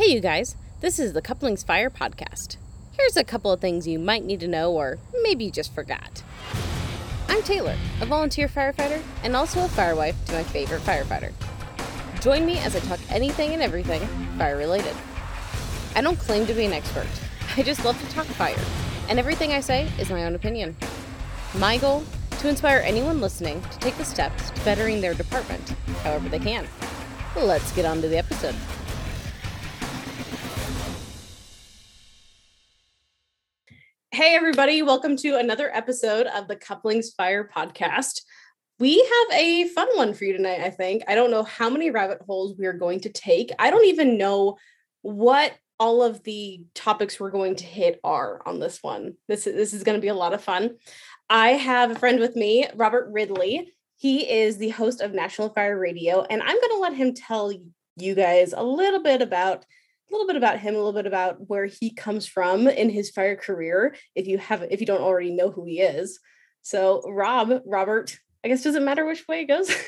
Hey, you guys, this is the Couplings Fire podcast. Here's a couple of things you might need to know, or maybe you just forgot. I'm Taylor, a volunteer firefighter and also a firewife to my favorite firefighter. Join me as I talk anything and everything fire related. I don't claim to be an expert, I just love to talk fire, and everything I say is my own opinion. My goal? To inspire anyone listening to take the steps to bettering their department, however they can. Let's get on to the episode. Hey, everybody, welcome to another episode of the Couplings Fire podcast. We have a fun one for you tonight, I think. I don't know how many rabbit holes we are going to take. I don't even know what all of the topics we're going to hit are on this one. This is, this is going to be a lot of fun. I have a friend with me, Robert Ridley. He is the host of National Fire Radio, and I'm going to let him tell you guys a little bit about a little bit about him, a little bit about where he comes from in his fire career. If you have, if you don't already know who he is, so Rob, Robert, I guess doesn't matter which way it goes.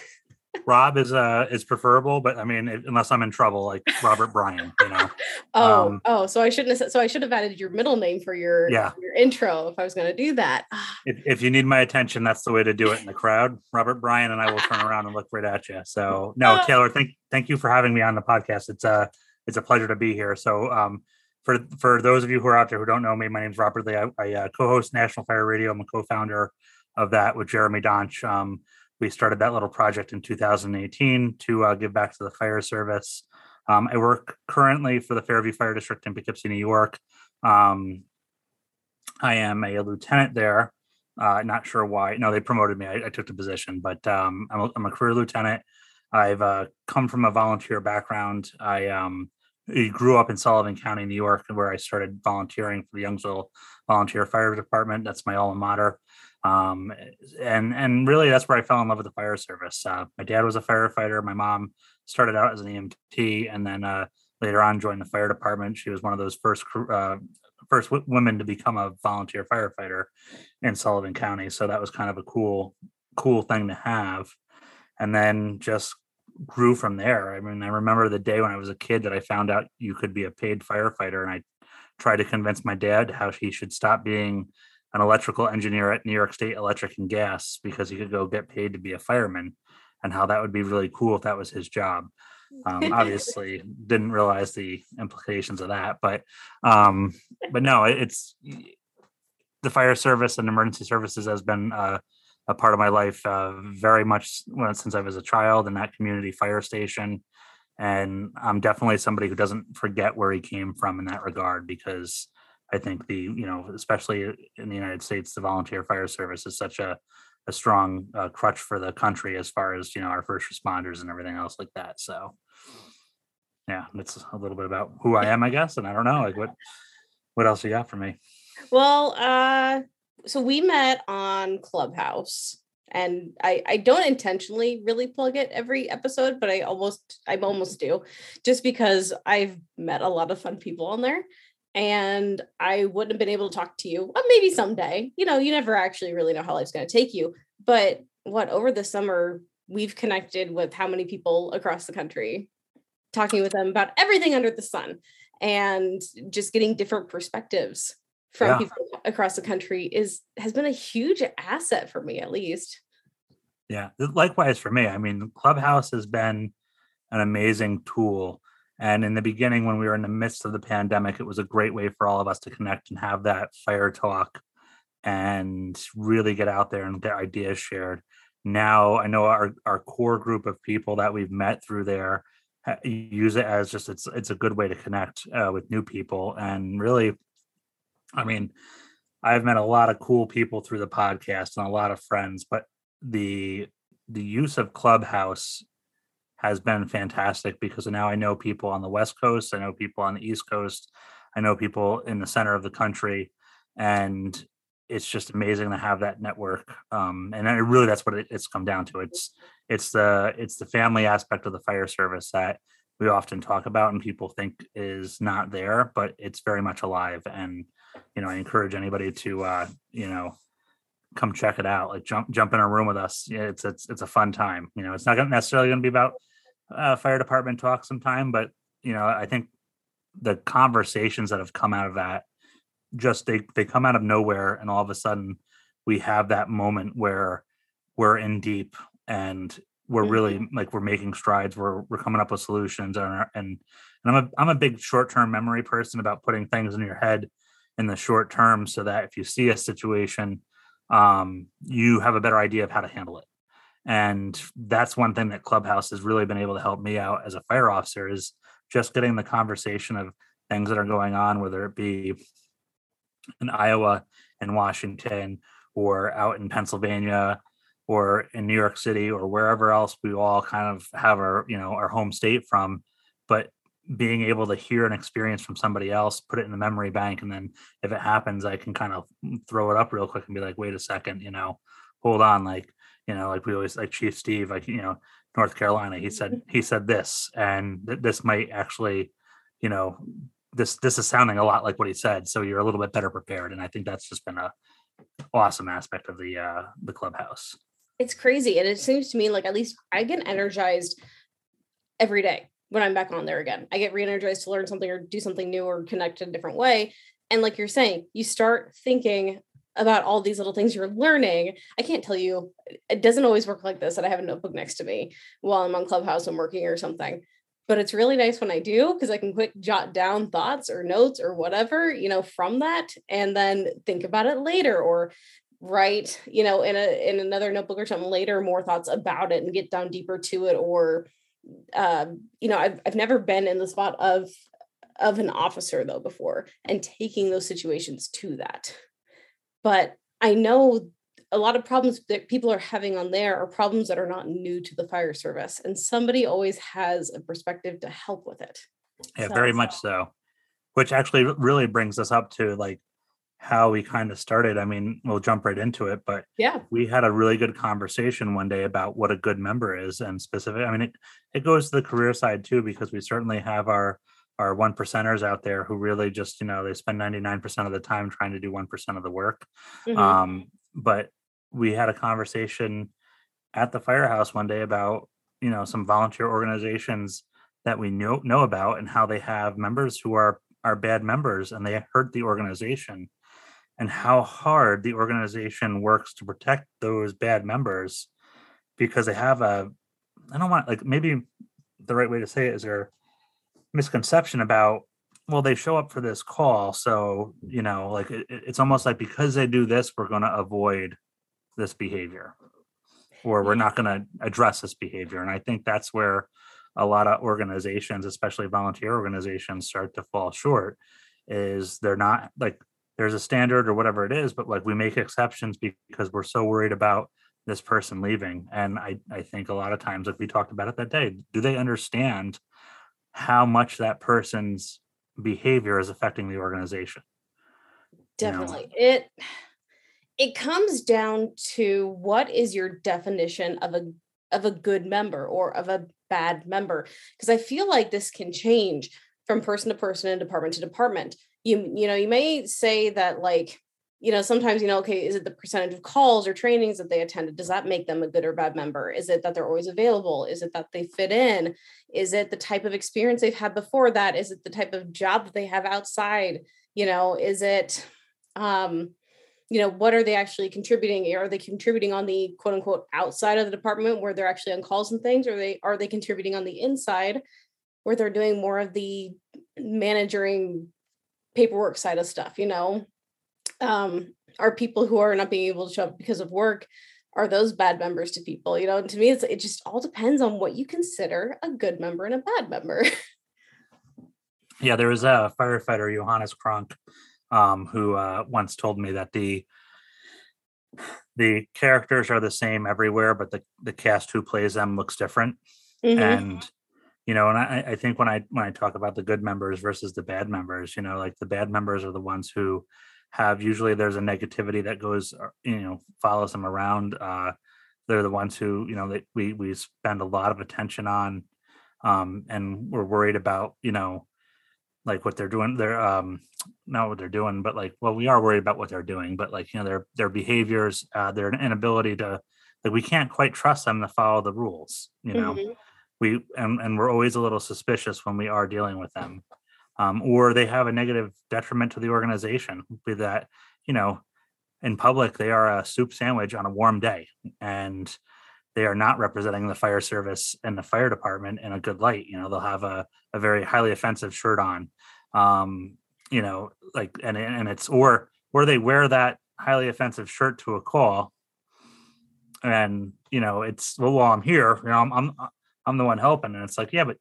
Rob is uh is preferable, but I mean, unless I'm in trouble, like Robert Bryan, you know. oh, um, oh, so I shouldn't have. So I should have added your middle name for your yeah your intro if I was going to do that. if, if you need my attention, that's the way to do it in the crowd. Robert Bryan and I will turn around and look right at you. So no, oh. Taylor, thank thank you for having me on the podcast. It's uh it's a pleasure to be here. So, um, for for those of you who are out there who don't know me, my name is Robert Lee. I, I uh, co-host National Fire Radio. I'm a co-founder of that with Jeremy Donch. Um, we started that little project in 2018 to uh, give back to the fire service. Um, I work currently for the Fairview Fire District in Poughkeepsie, New York. Um, I am a lieutenant there. Uh, not sure why. No, they promoted me. I, I took the position, but um, I'm, a, I'm, a career lieutenant. I've uh, come from a volunteer background. I um, grew up in Sullivan County, New York, where I started volunteering for the Youngsville Volunteer Fire Department. That's my alma mater. Um, and and really, that's where I fell in love with the fire service. Uh, my dad was a firefighter. My mom started out as an EMT, and then uh, later on joined the fire department. She was one of those first uh, first w- women to become a volunteer firefighter in Sullivan County. So that was kind of a cool cool thing to have. And then just grew from there. I mean, I remember the day when I was a kid that I found out you could be a paid firefighter, and I tried to convince my dad how he should stop being an electrical engineer at New York State Electric and Gas because he could go get paid to be a fireman, and how that would be really cool if that was his job. Um, obviously, didn't realize the implications of that, but um, but no, it's the fire service and emergency services has been uh, a part of my life uh, very much since I was a child in that community fire station. And I'm definitely somebody who doesn't forget where he came from in that regard because I think the, you know, especially in the United States, the volunteer fire service is such a, a strong uh, crutch for the country as far as, you know, our first responders and everything else like that. So, yeah, that's a little bit about who I am, I guess. And I don't know, like what, what else you got for me? Well, uh, so we met on Clubhouse and I, I don't intentionally really plug it every episode, but I almost I almost do, just because I've met a lot of fun people on there, and I wouldn't have been able to talk to you. Well, maybe someday. You know, you never actually really know how life's going to take you. But what over the summer we've connected with how many people across the country, talking with them about everything under the sun, and just getting different perspectives from yeah. people across the country is has been a huge asset for me at least yeah likewise for me i mean clubhouse has been an amazing tool and in the beginning when we were in the midst of the pandemic it was a great way for all of us to connect and have that fire talk and really get out there and get ideas shared now i know our, our core group of people that we've met through there use it as just it's it's a good way to connect uh, with new people and really I mean, I've met a lot of cool people through the podcast and a lot of friends, but the the use of Clubhouse has been fantastic because now I know people on the West Coast, I know people on the East Coast, I know people in the center of the country, and it's just amazing to have that network. Um, and really, that's what it, it's come down to. It's it's the it's the family aspect of the fire service that we often talk about and people think is not there, but it's very much alive and you know, I encourage anybody to, uh, you know, come check it out. Like jump, jump in a room with us. Yeah, it's, it's, it's a fun time. You know, it's not necessarily going to be about uh, fire department talk sometime, but you know, I think the conversations that have come out of that just they they come out of nowhere and all of a sudden we have that moment where we're in deep and we're really Mhm. like we're making strides we're we're coming up with solutions and and and I'm a I'm a big short-term memory person about putting things in your head in the short term so that if you see a situation um you have a better idea of how to handle it and that's one thing that clubhouse has really been able to help me out as a fire officer is just getting the conversation of things that are going on whether it be in iowa and washington or out in pennsylvania or in new york city or wherever else we all kind of have our you know our home state from but being able to hear an experience from somebody else put it in the memory bank and then if it happens i can kind of throw it up real quick and be like wait a second you know hold on like you know like we always like chief steve like you know north carolina he said he said this and th- this might actually you know this this is sounding a lot like what he said so you're a little bit better prepared and i think that's just been a awesome aspect of the uh the clubhouse it's crazy and it seems to me like at least i get energized every day when i'm back on there again. I get re-energized to learn something or do something new or connect in a different way and like you're saying you start thinking about all these little things you're learning. I can't tell you it doesn't always work like this that i have a notebook next to me while i'm on clubhouse and working or something but it's really nice when i do because i can quick jot down thoughts or notes or whatever you know from that and then think about it later or write you know in a in another notebook or something later more thoughts about it and get down deeper to it or um you know I've, I've never been in the spot of of an officer though before and taking those situations to that. But i know a lot of problems that people are having on there are problems that are not new to the fire service and somebody always has a perspective to help with it. Yeah So- very much so. Which actually really brings us up to like how we kind of started i mean we'll jump right into it but yeah. we had a really good conversation one day about what a good member is and specific i mean it, it goes to the career side too because we certainly have our our one percenters out there who really just you know they spend 99% of the time trying to do 1% of the work. Mhm. um but we had a conversation at the firehouse one day about you know some volunteer organizations that we know know about and how they have members who are are bad members and they hurt the organization and how hard the organization works to protect those bad members because they have a i don't want like maybe the right way to say it is their misconception about well they show up for this call so you know like it, it- it's almost like because they do this we're going to avoid this behavior or we're not going to address this behavior and i think that's where a lot of organizations especially volunteer organizations start to fall short is they're not like there's a standard or whatever it is but like we make exceptions because we're so worried about this person leaving and i i think a lot of times like we talked about it that day do they understand how much that person's behavior is affecting the organization? You know? definitely. It it comes down to what is your definition of a of a good member or of a bad member because i feel like this can change from person to person and department to department you you know you may say that like you know sometimes you know okay is it the percentage of calls or trainings that they attended? Does that make them a good or bad member? Is it that they're always available? Is it that they fit in? Is it the type of experience they've had before that? Is it the type of job that they have outside? You know is it um you know what are they actually contributing? Are they contributing on the quote unquote outside of the department where they're actually on calls and things? Or they are they contributing on the inside where they're doing more of the managing paperwork side of stuff you know um are people who are not being able to show up because of work are those bad members to people you know and to me it's it just all depends on what you consider a good member and a bad member Yeah, there was a firefighter, Johannes Kronk, um, who uh, once told me that the the characters are the same everywhere, but the the cast who plays them looks different. Mhm. And you know, and I, I think when I when I talk about the good members versus the bad members, you know, like the bad members are the ones who have usually there's a negativity that goes, uh, you know, follows them around. Uh, they're the ones who, you know, that we we spend a lot of attention on, um, and we're worried about, you know, like what they're doing they're um not what they're doing but like well we are worried about what they're doing but like you know their their behaviors uh their inability to like we can't quite trust them to follow the rules you know Mhm. We and, and we're always a little suspicious when we are dealing with them um, or they have a negative detriment to the organization. Be that you know, in public they are a soup sandwich on a warm day, and they are not representing the fire service and the fire department in a good light. You know, they'll have a, a very highly offensive shirt on. Um, you know, like and and it's or or they wear that highly offensive shirt to a call and you know it's well while i'm here you know i'm i'm, I'm the one helping and it's like yeah but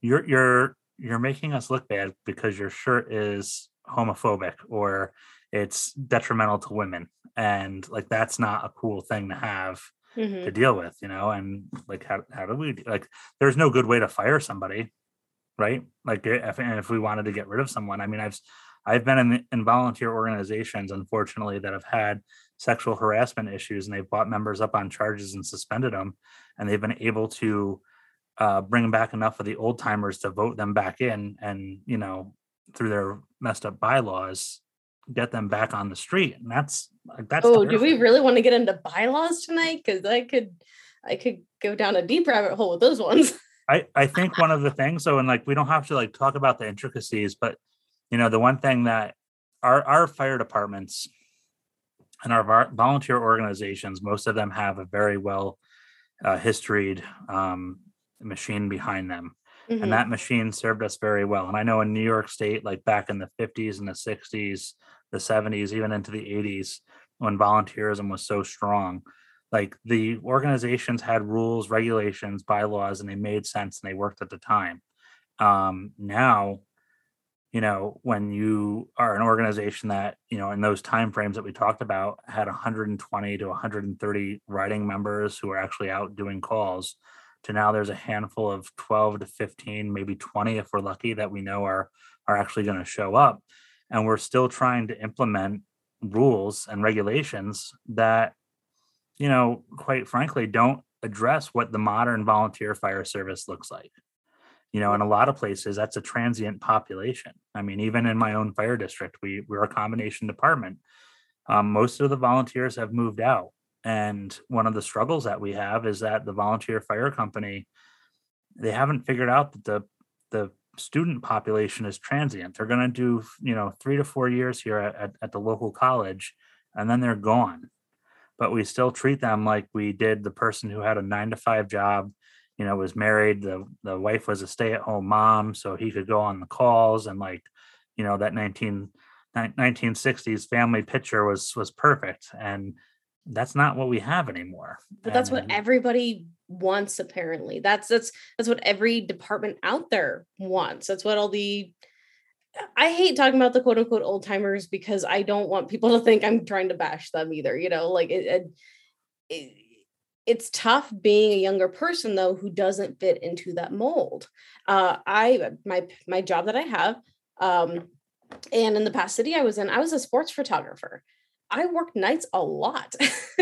you're you're you're making us look bad because your shirt is homophobic or it's detrimental to women. And like that's not a cool thing to have mm-hmm. to deal with you know and like how, how do we like there's no good way to fire somebody right? Like if, if we wanted to get rid of someone i mean i've i've been in, in volunteer organizations unfortunately that have had sexual harassment issues and they've brought members up on charges and suspended them and they've been able to uh, bring back enough of the old timers to vote them back in and you know through their messed up bylaws get them back on the street. And that's like that's oh do we really want to get into bylaws tonight? Because i could i could go down a deep rabbit hole with those ones. I i think one of the things so and like we don't have to like talk about the intricacies but you know the one thing that our our fire departments and our volunteer organizations, most of them have a very well uh, historied um, machine behind them. Mm-hmm. And that machine served us very well. And I know in New York State, like back in the 50s and the 60s, the 70s, even into the 80s, when volunteerism was so strong, like the organizations had rules, regulations, bylaws, and they made sense and they worked at the time. Um, now you know when you are an organization that you know in those time frames that we talked about had 120 to 130 riding members who are actually out doing calls to now there's a handful of 12 to 15 maybe 20 if we're lucky that we know are are actually going to show up. And we're still trying to implement rules and regulations that you know quite frankly don't address what the modern volunteer fire service looks like you know in a lot of places that's a transient population. I mean even in my own fire district we we're a combination department. Um, most of the volunteers have moved out and one of the struggles that we have is that the volunteer fire company they haven't figured out that the the student population is transient. They're going to do you know three to four years here at, at the local college and then they're gone. But we still treat them like we did the person who had a nine to five job you know was married the the wife was a stay-at-home mom so he could go on the calls and like you know that 19 1960s family picture was was perfect and that's not what we have anymore but that's and, what everybody wants apparently that's that's that's what every department out there wants that's what all the I hate talking about the quote unquote old timers because I don't want people to think I'm trying to bash them either. You know, like it, it, it it's tough being a younger person though who doesn't fit into that mold. Uh, I my my job that I have, um, and in the past city I was in, I was a sports photographer. I worked nights a lot,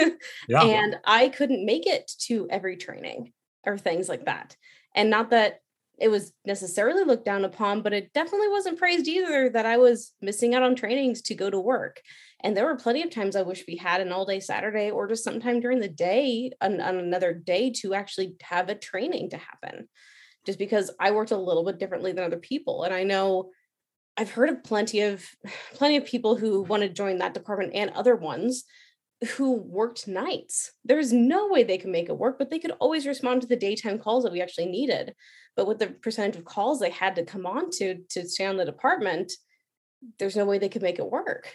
yeah. and I couldn't make it to every training or things like that. And not that it was necessarily looked down upon, but it definitely wasn't praised either that I was missing out on trainings to go to work. And there were plenty of times I wish we had an all day Saturday or just sometime during the day, on, on another day to actually have a training to happen. Just because I worked a little bit differently than other people. And I know I've heard of plenty of plenty of people who want to join that department and other ones who worked nights. There's no way they can make it work, but they could always respond to the daytime calls that we actually needed. But with the percentage of calls they had to come on to to stay on the department, there's no way they could make it work.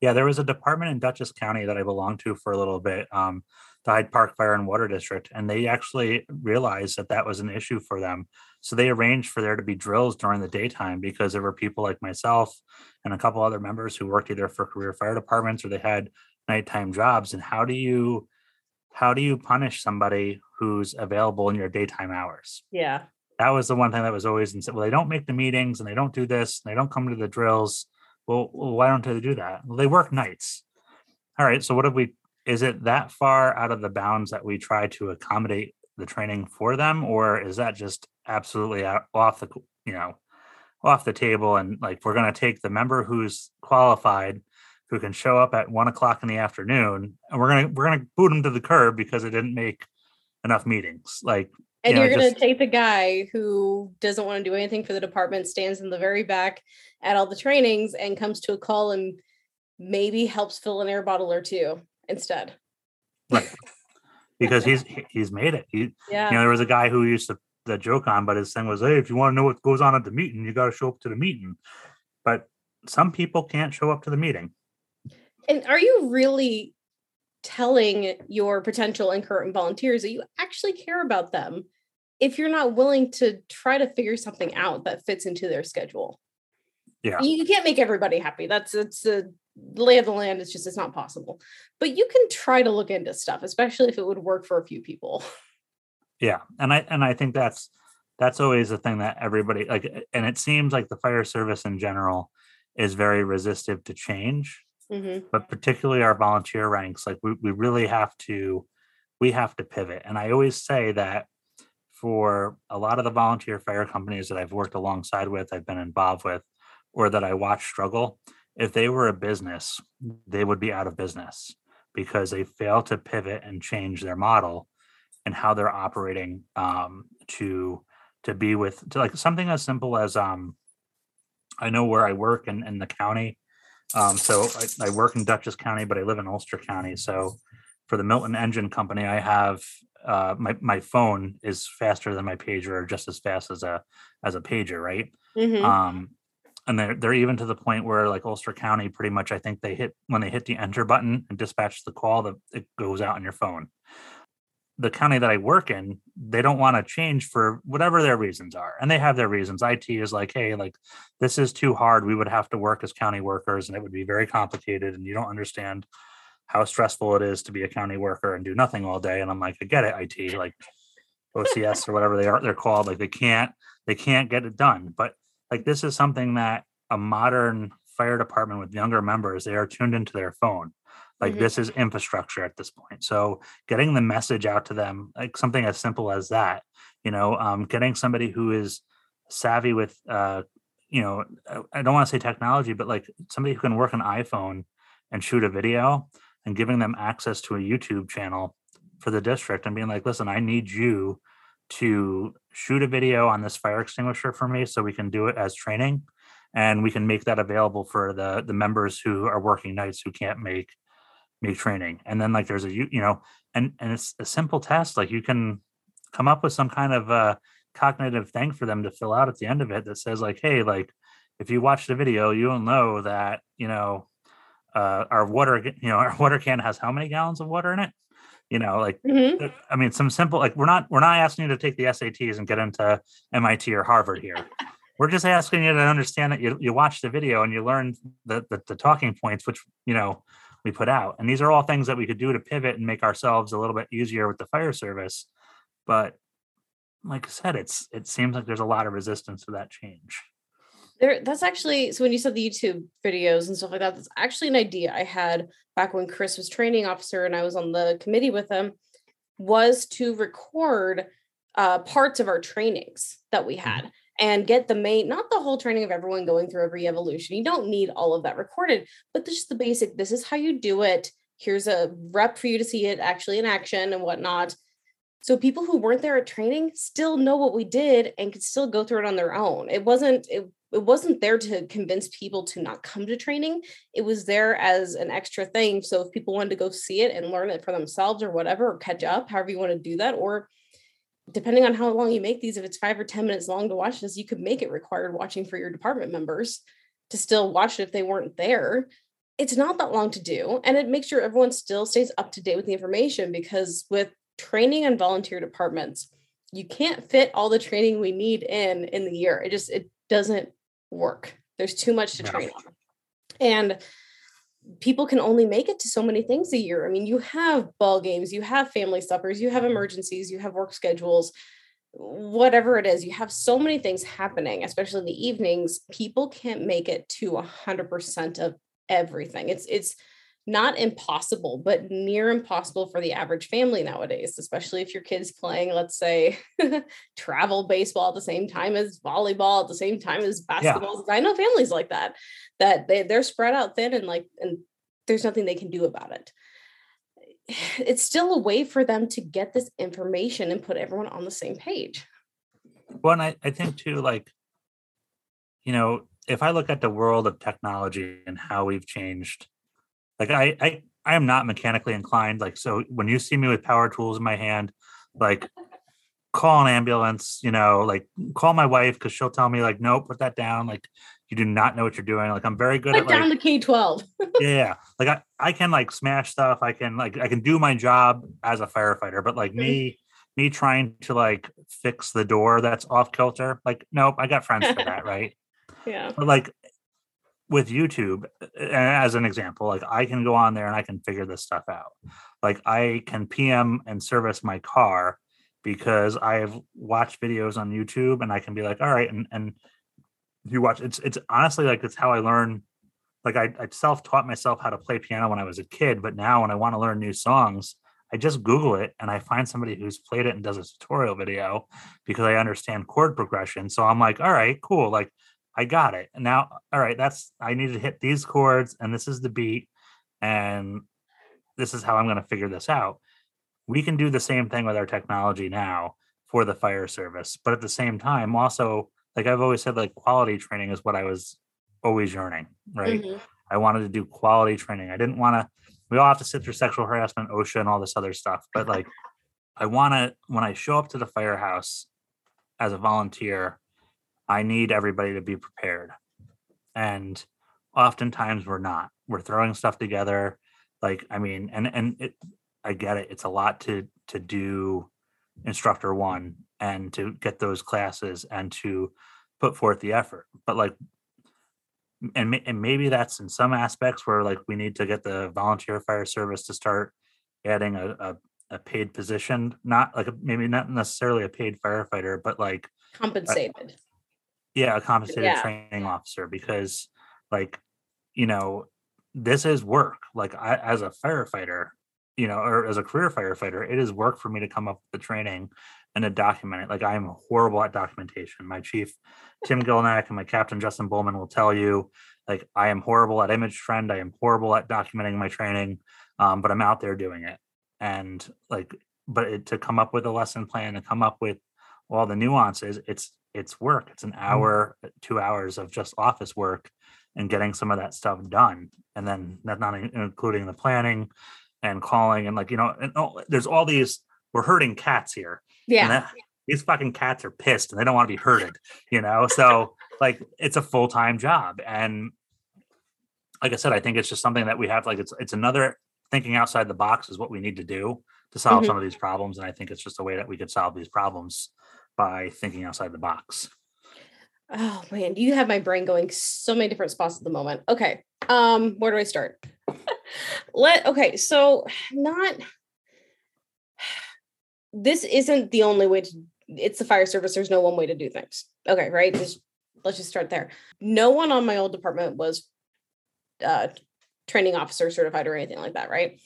Yeah, there was a department in Dutchess County that I belonged to for a little bit, um, the Hyde Park Fire and Water District, and they actually realized that that was an issue for them. So they arranged for there to be drills during the daytime because there were people like myself and a couple other members who worked either for career fire departments or they had nighttime jobs. And how do you how do you punish somebody who's available in your daytime hours? Yeah. That was the one thing that was always well, they don't make the meetings and they don't do this, and they don't come to the drills well, why don't they do that? Well, they work nights. All right. So what have we? Is it that far out of the bounds that we try to accommodate the training for them, or is that just absolutely off the you know off the table? And like we're going to take the member who's qualified, who can show up at one o'clock in the afternoon, and we're gonna we're gonna boot them to the curb because it didn't make enough meetings. Like and you are going to take the guy who doesn't want to do anything for the department, stands in the very back at all the trainings, and comes to a call and maybe helps fill an air bottle or two instead. Right. Because he's he's made it. He, yeah. You know, there was a guy who used to the joke on, but his thing was, hey, if you want to know what goes on at the meeting, you got to show up to the meeting. But some people can't show up to the meeting. And are you really telling your potential and current volunteers that you actually care about them if you're not willing to try to figure something out that fits into their schedule? Yeah. You can't make everybody happy. That's it's the lay of the land. It's just it's not possible. But you can try to look into stuff, especially if it would work for a few people. Yeah. And I and I think that's that's always the thing that everybody like and it seems like the fire service in general is very resistive to change mm-hmm. but particularly our volunteer ranks like we, we really have to we have to pivot and i always say that for a lot of the volunteer fire companies that i've worked alongside with i've been involved with or that i watch struggle if they were a business they would be out of business because they fail to pivot and change their model and how they're operating um, to to be with to like something as simple as um I know where I work in, in the county. Um, so I, I, work in Dutchess County, but I live in Ulster County. So for the Milton Engine Company, I have uh, my my phone is faster than my pager, or just as fast as a as a pager, right? Mm-hmm. Um, and they're they're even to the point where like Ulster County, pretty much, I think they hit when they hit the enter button and dispatch the call, that it goes out on your phone the county that I work in, they don't want to change for whatever their reasons are. And they have their reasons. IT is like, hey, like this is too hard. We would have to work as county workers and it would be very complicated. And you don't understand how stressful it is to be a county worker and do nothing all day. And I'm like, I get it, IT, like OCS or whatever they are, they're called. Like they can't, they can't get it done. But like this is something that a modern fire department with younger members, they are tuned into their phone like mm-hmm. this is infrastructure at this point so getting the message out to them like something as simple as that you know um, getting somebody who is savvy with uh, you know i don't want to say technology but like somebody who can work an iphone and shoot a video and giving them access to a youtube channel for the district and being like listen i need you to shoot a video on this fire extinguisher for me so we can do it as training and we can make that available for the the members who are working nights who can't make make training. And then like there's a you you know and and it's a simple test like you can come up with some kind of uh cognitive thing for them to fill out at the end of it that says like hey like if you watch the video you'll know that you know uh our water you know our water can has how many gallons of water in it you know like mm-hmm. i mean some simple like we're not we're not asking you to take the sats and get into mit or harvard here we're just asking you to understand that you, you watch the video and you learn the, the, the talking points which you know we put out. And these are all things that we could do to pivot and make ourselves a little bit easier with the fire service. But like I said, it's it seems like there's a lot of resistance to that change. There, that's actually so when you said the YouTube videos and stuff like that, that's actually an idea I had back when Chris was training officer and I was on the committee with him, was to record uh, parts of our trainings that we mm-hmm. had and get the main, not the whole training of everyone going through every evolution. You don't need all of that recorded, but just the basic this is how you do it. Here's a rep for you to see it actually in action and whatnot. So people who weren't there at training still know what we did and could still go through it on their own. It wasn't, it, it wasn't there to convince people to not come to training. It was there as an extra thing. So if people wanted to go see it and learn it for themselves or whatever, or catch up, however you want to do that, or depending on how long you make these, if it's five or 10 minutes long to watch this, you could make it required watching for your department members to still watch it if they weren't there. It's not that long to do. And it makes sure everyone still stays up to date with the information because with training and volunteer departments, you can't fit all the training we need in in the year. It just it doesn't work. There's too much to train on. And people can only make it to so many things a year. I mean, you have ball games, you have family suppers, you have emergencies, you have work schedules, whatever it is. You have so many things happening, especially in the evenings. People can't make it to a hundred percent of everything. It's it's not impossible, but near impossible for the average family nowadays, especially if your kid's playing, let's say, travel baseball at the same time as volleyball, at the same time as basketball. Yeah. I know families like that, that they, they're spread out thin and like, and there's nothing they can do about it. it's still a way for them to get this information and put everyone on the same page. Well, and I, I think too, like, you know, if I look at the world of technology and how we've changed, like I, I, I am not mechanically inclined. Like, so when you see me with power tools in my hand, like call an ambulance, you know, like call my wife because she'll tell me like, no, put that down. Like you do not know what you're doing. Like I'm very good put at down like, the K12. yeah, like I, I can like smash stuff. I can like I can do my job as a firefighter, but like mm-hmm. me, me trying to like fix the door that's off kilter, like nope, I got friends for that, right? Yeah. But like with YouTube, as an example, like I can go on there and I can figure this stuff out. Like I can PM and service my car because I've watched videos on YouTube and I can be like, all right, and and you watch it's it's honestly like it's how I learn. Like I, I self-taught myself how to play piano when I was a kid, but now when I want to learn new songs, I just Google it and I find somebody who's played it and does a tutorial video because I understand chord progression. So I'm like, all right, cool. Like I got it. And now, all right, that's I need to hit these chords and this is the beat and this is how I'm going to figure this out. We can do the same thing with our technology now for the fire service, but at the same time, also, like I've always said, like quality training is what I was always yearning, right? Mhm. I wanted to do quality training. I didn't want to, we all have to sit through sexual harassment, OSHA, and all this other stuff. But like, I want to, when I show up to the firehouse as a volunteer, I need everybody to be prepared. And oftentimes we're not. We're throwing stuff together. Like, I mean, and, and it, I get it. It's a lot to, to do instructor one and to get those classes and to put forth the effort. But like, and, and maybe that's in some aspects where like we need to get the volunteer fire service to start adding a, a, a paid position, not like a, maybe not necessarily a paid firefighter, but like Compensated. Yeah, a compensated Yeah. training officer because like you know this is work. Like I as a firefighter, you know, or as a career firefighter, it is work for me to come up with the training and to document it. Like I am horrible at documentation. My chief Tim Gilnack and my captain Justin Bowman will tell you, like I am horrible at ImageTrend. I am horrible at documenting my training, um, but I'm out there doing it. And like, but it, to come up with a lesson plan, to come up with all the nuances, it's it's work. It's an hour, two hours of just office work, and getting some of that stuff done. And then that not including the planning and calling and like you know, and oh, there's all these. We're herding cats here. Yeah. that- these fucking cats are pissed and they don't want to be herded, you know? So like it's a full-time job. And like I said, I think it's just something that we have like it's it's another thinking outside the box is what we need to do to solve Mhm. some of these problems. And I think it's just a way that we could solve these problems by thinking outside the box. Oh man, you have my brain going so many different spots at the moment. Okay. Um, where do I start? Let okay, so not this isn't the only way to it's the fire service. There's no one way to do things. Okay, right? Just let's just start there. No one on my old department was uh training officer certified or anything like that, right?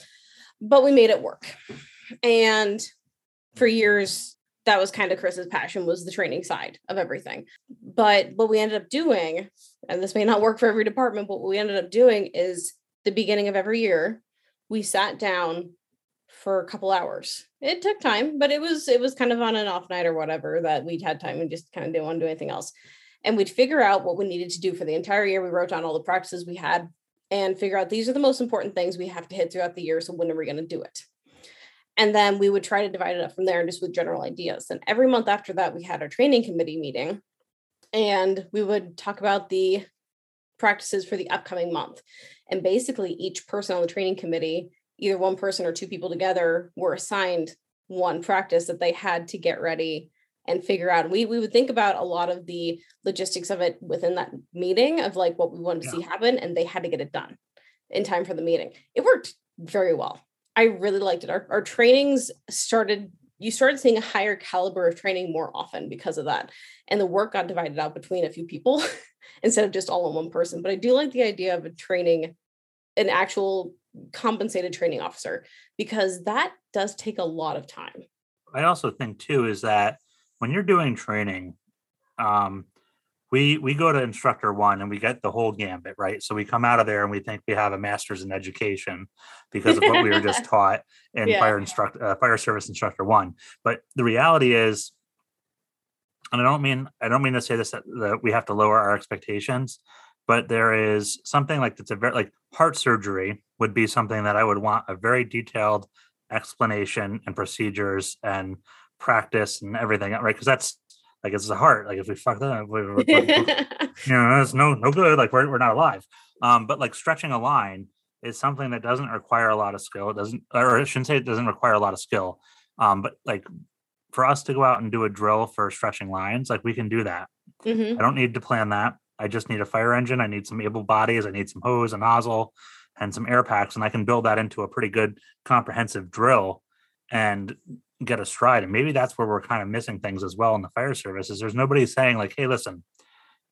But we made it work. And for years that was kind of Chris's passion was the training side of everything. But what we ended up doing, and this may not work for every department, but what we ended up doing is the beginning of every year, we sat down for a couple hours. It took time, but it was it was kind of on an off night or whatever that we'd had time and just kind of didn't want to do anything else. And we'd figure out what we needed to do for the entire year. We wrote down all the practices we had and figure out these are the most important things we have to hit throughout the year. So when are we going to do it? And then we would try to divide it up from there and just with general ideas. And every month after that, we had our training committee meeting and we would talk about the practices for the upcoming month. And basically, each person on the training committee, either one person or two people together, were assigned one practice that they had to get ready and figure out. We, we would think about a lot of the logistics of it within that meeting of like what we wanted to see happen, and they had to get it done in time for the meeting. It worked very well. I really liked it. Our, our trainings started, you started seeing a higher caliber of training more often because of that. And the work got divided out between a few people instead of just all in one person. But I do like the idea of a training, an actual compensated training officer, because that does take a lot of time. I also think too is that when you're doing training, um, we we go to instructor one and we get the whole gambit right? So we come out of there and we think we have a master's in education because of what we were just taught in Yeah. fire instructor uh, fire service instructor one. But the reality is and i don't mean i don't mean to say this that, that we have to lower our expectations but there is something like that's a very like heart surgery would be something that i would want a very detailed explanation and procedures and practice and everything right? Because that's like it's the heart like if we fuck that you know that's no no good like we're, we're not alive. Um but like stretching a line is something that doesn't require a lot of skill it doesn't or i shouldn't say it doesn't require a lot of skill um but like for us to go out and do a drill for stretching lines like we can do that. Mhm. i don't need to plan that. I just need a fire engine i need some able bodies i need some hose and nozzle and some air packs and i can build that into a pretty good comprehensive drill and get a stride and maybe that's where we're kind of missing things as well in the fire service is there's nobody saying like hey listen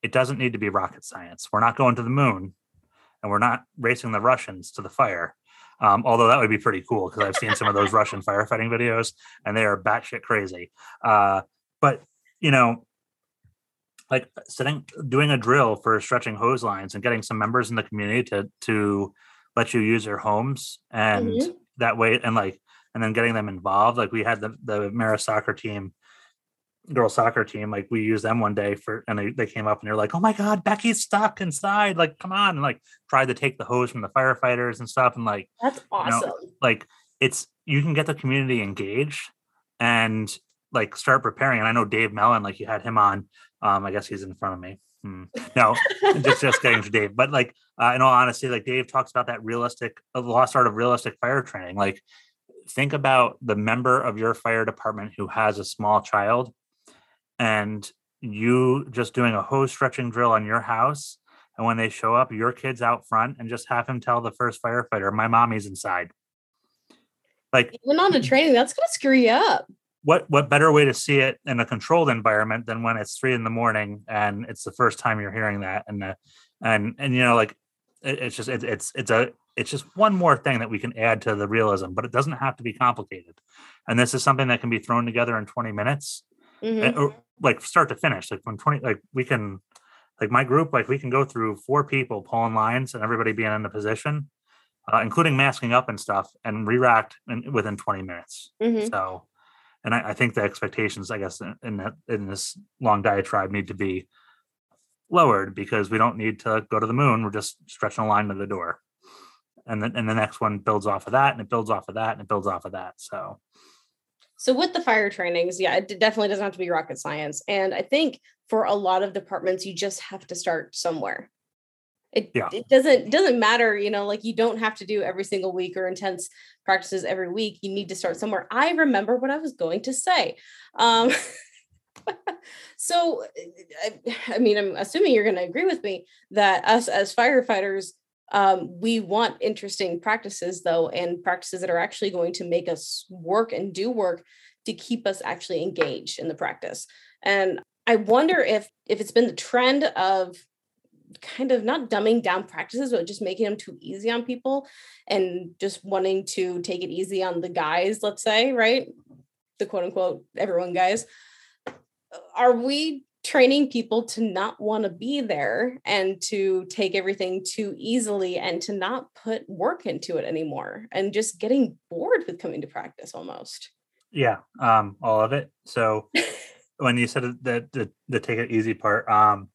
it doesn't need to be rocket science. We're not going to the moon and we're not racing the russians to the fire. Um, although that would be pretty cool because i've seen some of those russian firefighting videos and they are batshit crazy. Uh, but you know like sitting doing a drill for stretching hose lines and getting some members in the community to to let you use their homes and Mhm. that way and like and then getting them involved like we had the the Marist soccer team girl soccer team like we used them one day for and they, they came up and they're like oh my god becky's stuck inside like come on and like tried to take the hose from the firefighters and stuff and like That's awesome. like it's you can get the community engaged and like start preparing. And I know Dave Mellon, like you had him on. Um, I guess he's in front of me. Hmm. No, just just getting to Dave. But like uh, in all honesty, like Dave talks about that realistic, the lost art of realistic fire training. Like think about the member of your fire department who has a small child, and you just doing a hose stretching drill on your house. And when they show up, your kid's out front, and just have him tell the first firefighter, "My mommy's inside." Like Even on a training, that's gonna screw you up. what what better way to see it in a controlled environment than when it's three in the morning and it's the first time you're hearing that and uh, and and you know like it, it's just it, it's it's a it's just one more thing that we can add to the realism but it doesn't have to be complicated and this is something that can be thrown together in 20 minutes Mhm. and- or like start to finish like when 20 like we can like my group like we can go through four people pulling lines and everybody being in a position uh, including masking up and stuff and re-racked in, within 20 minutes Mhm. so, and I, I think the expectations, I guess, in, in that in this long diatribe need to be lowered because we don't need to go to the moon. We're just stretching a line to the door, and then and the next one builds off of that, and it builds off of that, and it builds off of that. So, So with the fire trainings, yeah, it definitely doesn't have to be rocket science. And I think for a lot of departments, you just have to start somewhere. It, Yeah. it doesn't doesn't matter, you know, like you don't have to do every single week or intense practices every week. You need to start somewhere. I remember what I was going to say. Um, so I, I mean, I'm assuming you're going to agree with me that us as firefighters, um, we want interesting practices though, and practices that are actually going to make us work and do work to keep us actually engaged in the practice. And I wonder if if it's been the trend of kind of not dumbing down practices, but just making them too easy on people and just wanting to take it easy on the guys, let's say, right? The quote unquote everyone guys. Are we training people to not want to be there and to take everything too easily and to not put work into it anymore and just getting bored with coming to practice almost? yeah, um, all of it. So, when you said that the the take it easy part, um,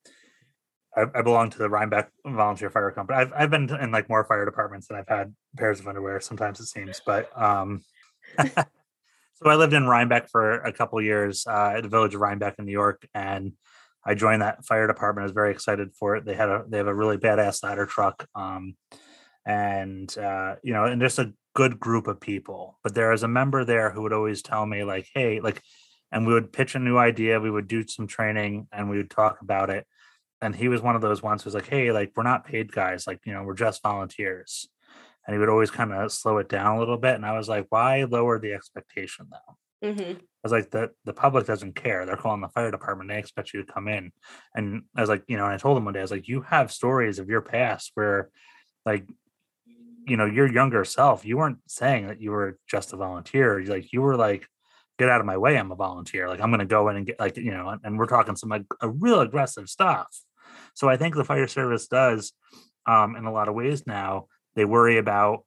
I, I belong to the Rhinebeck Volunteer Fire Company. I've I've been in like more fire departments than I've had pairs of underwear. Sometimes it seems, but um, so I lived in Rhinebeck for a couple years uh, at the village of Rhinebeck in New York, and I joined that fire department. I was very excited for it. They had a they have a really badass ladder truck, um, and uh, you know, and just a good group of people. But there was a member there who would always tell me like, "Hey, like," and we would pitch a new idea. We would do some training, and we would talk about it. And he was one of those ones who's like, "Hey, like we're not paid guys. Like you know, we're just volunteers." And he would always kind of slow it down a little bit. And I was like, "Why lower the expectation though?" Mhm. I was like, the the public doesn't care. They're calling the fire department. They expect you to come in. And I was like, you know, and I told him one day, I was like, you have stories of your past where, like, you know, your younger self, you weren't saying that you were just a volunteer. You like you were like get out of my way. I'm a volunteer. Like I'm going to go in and get like, you know, and, and we're talking some like a real aggressive stuff. So I think the fire service does um, in a lot of ways now. They worry about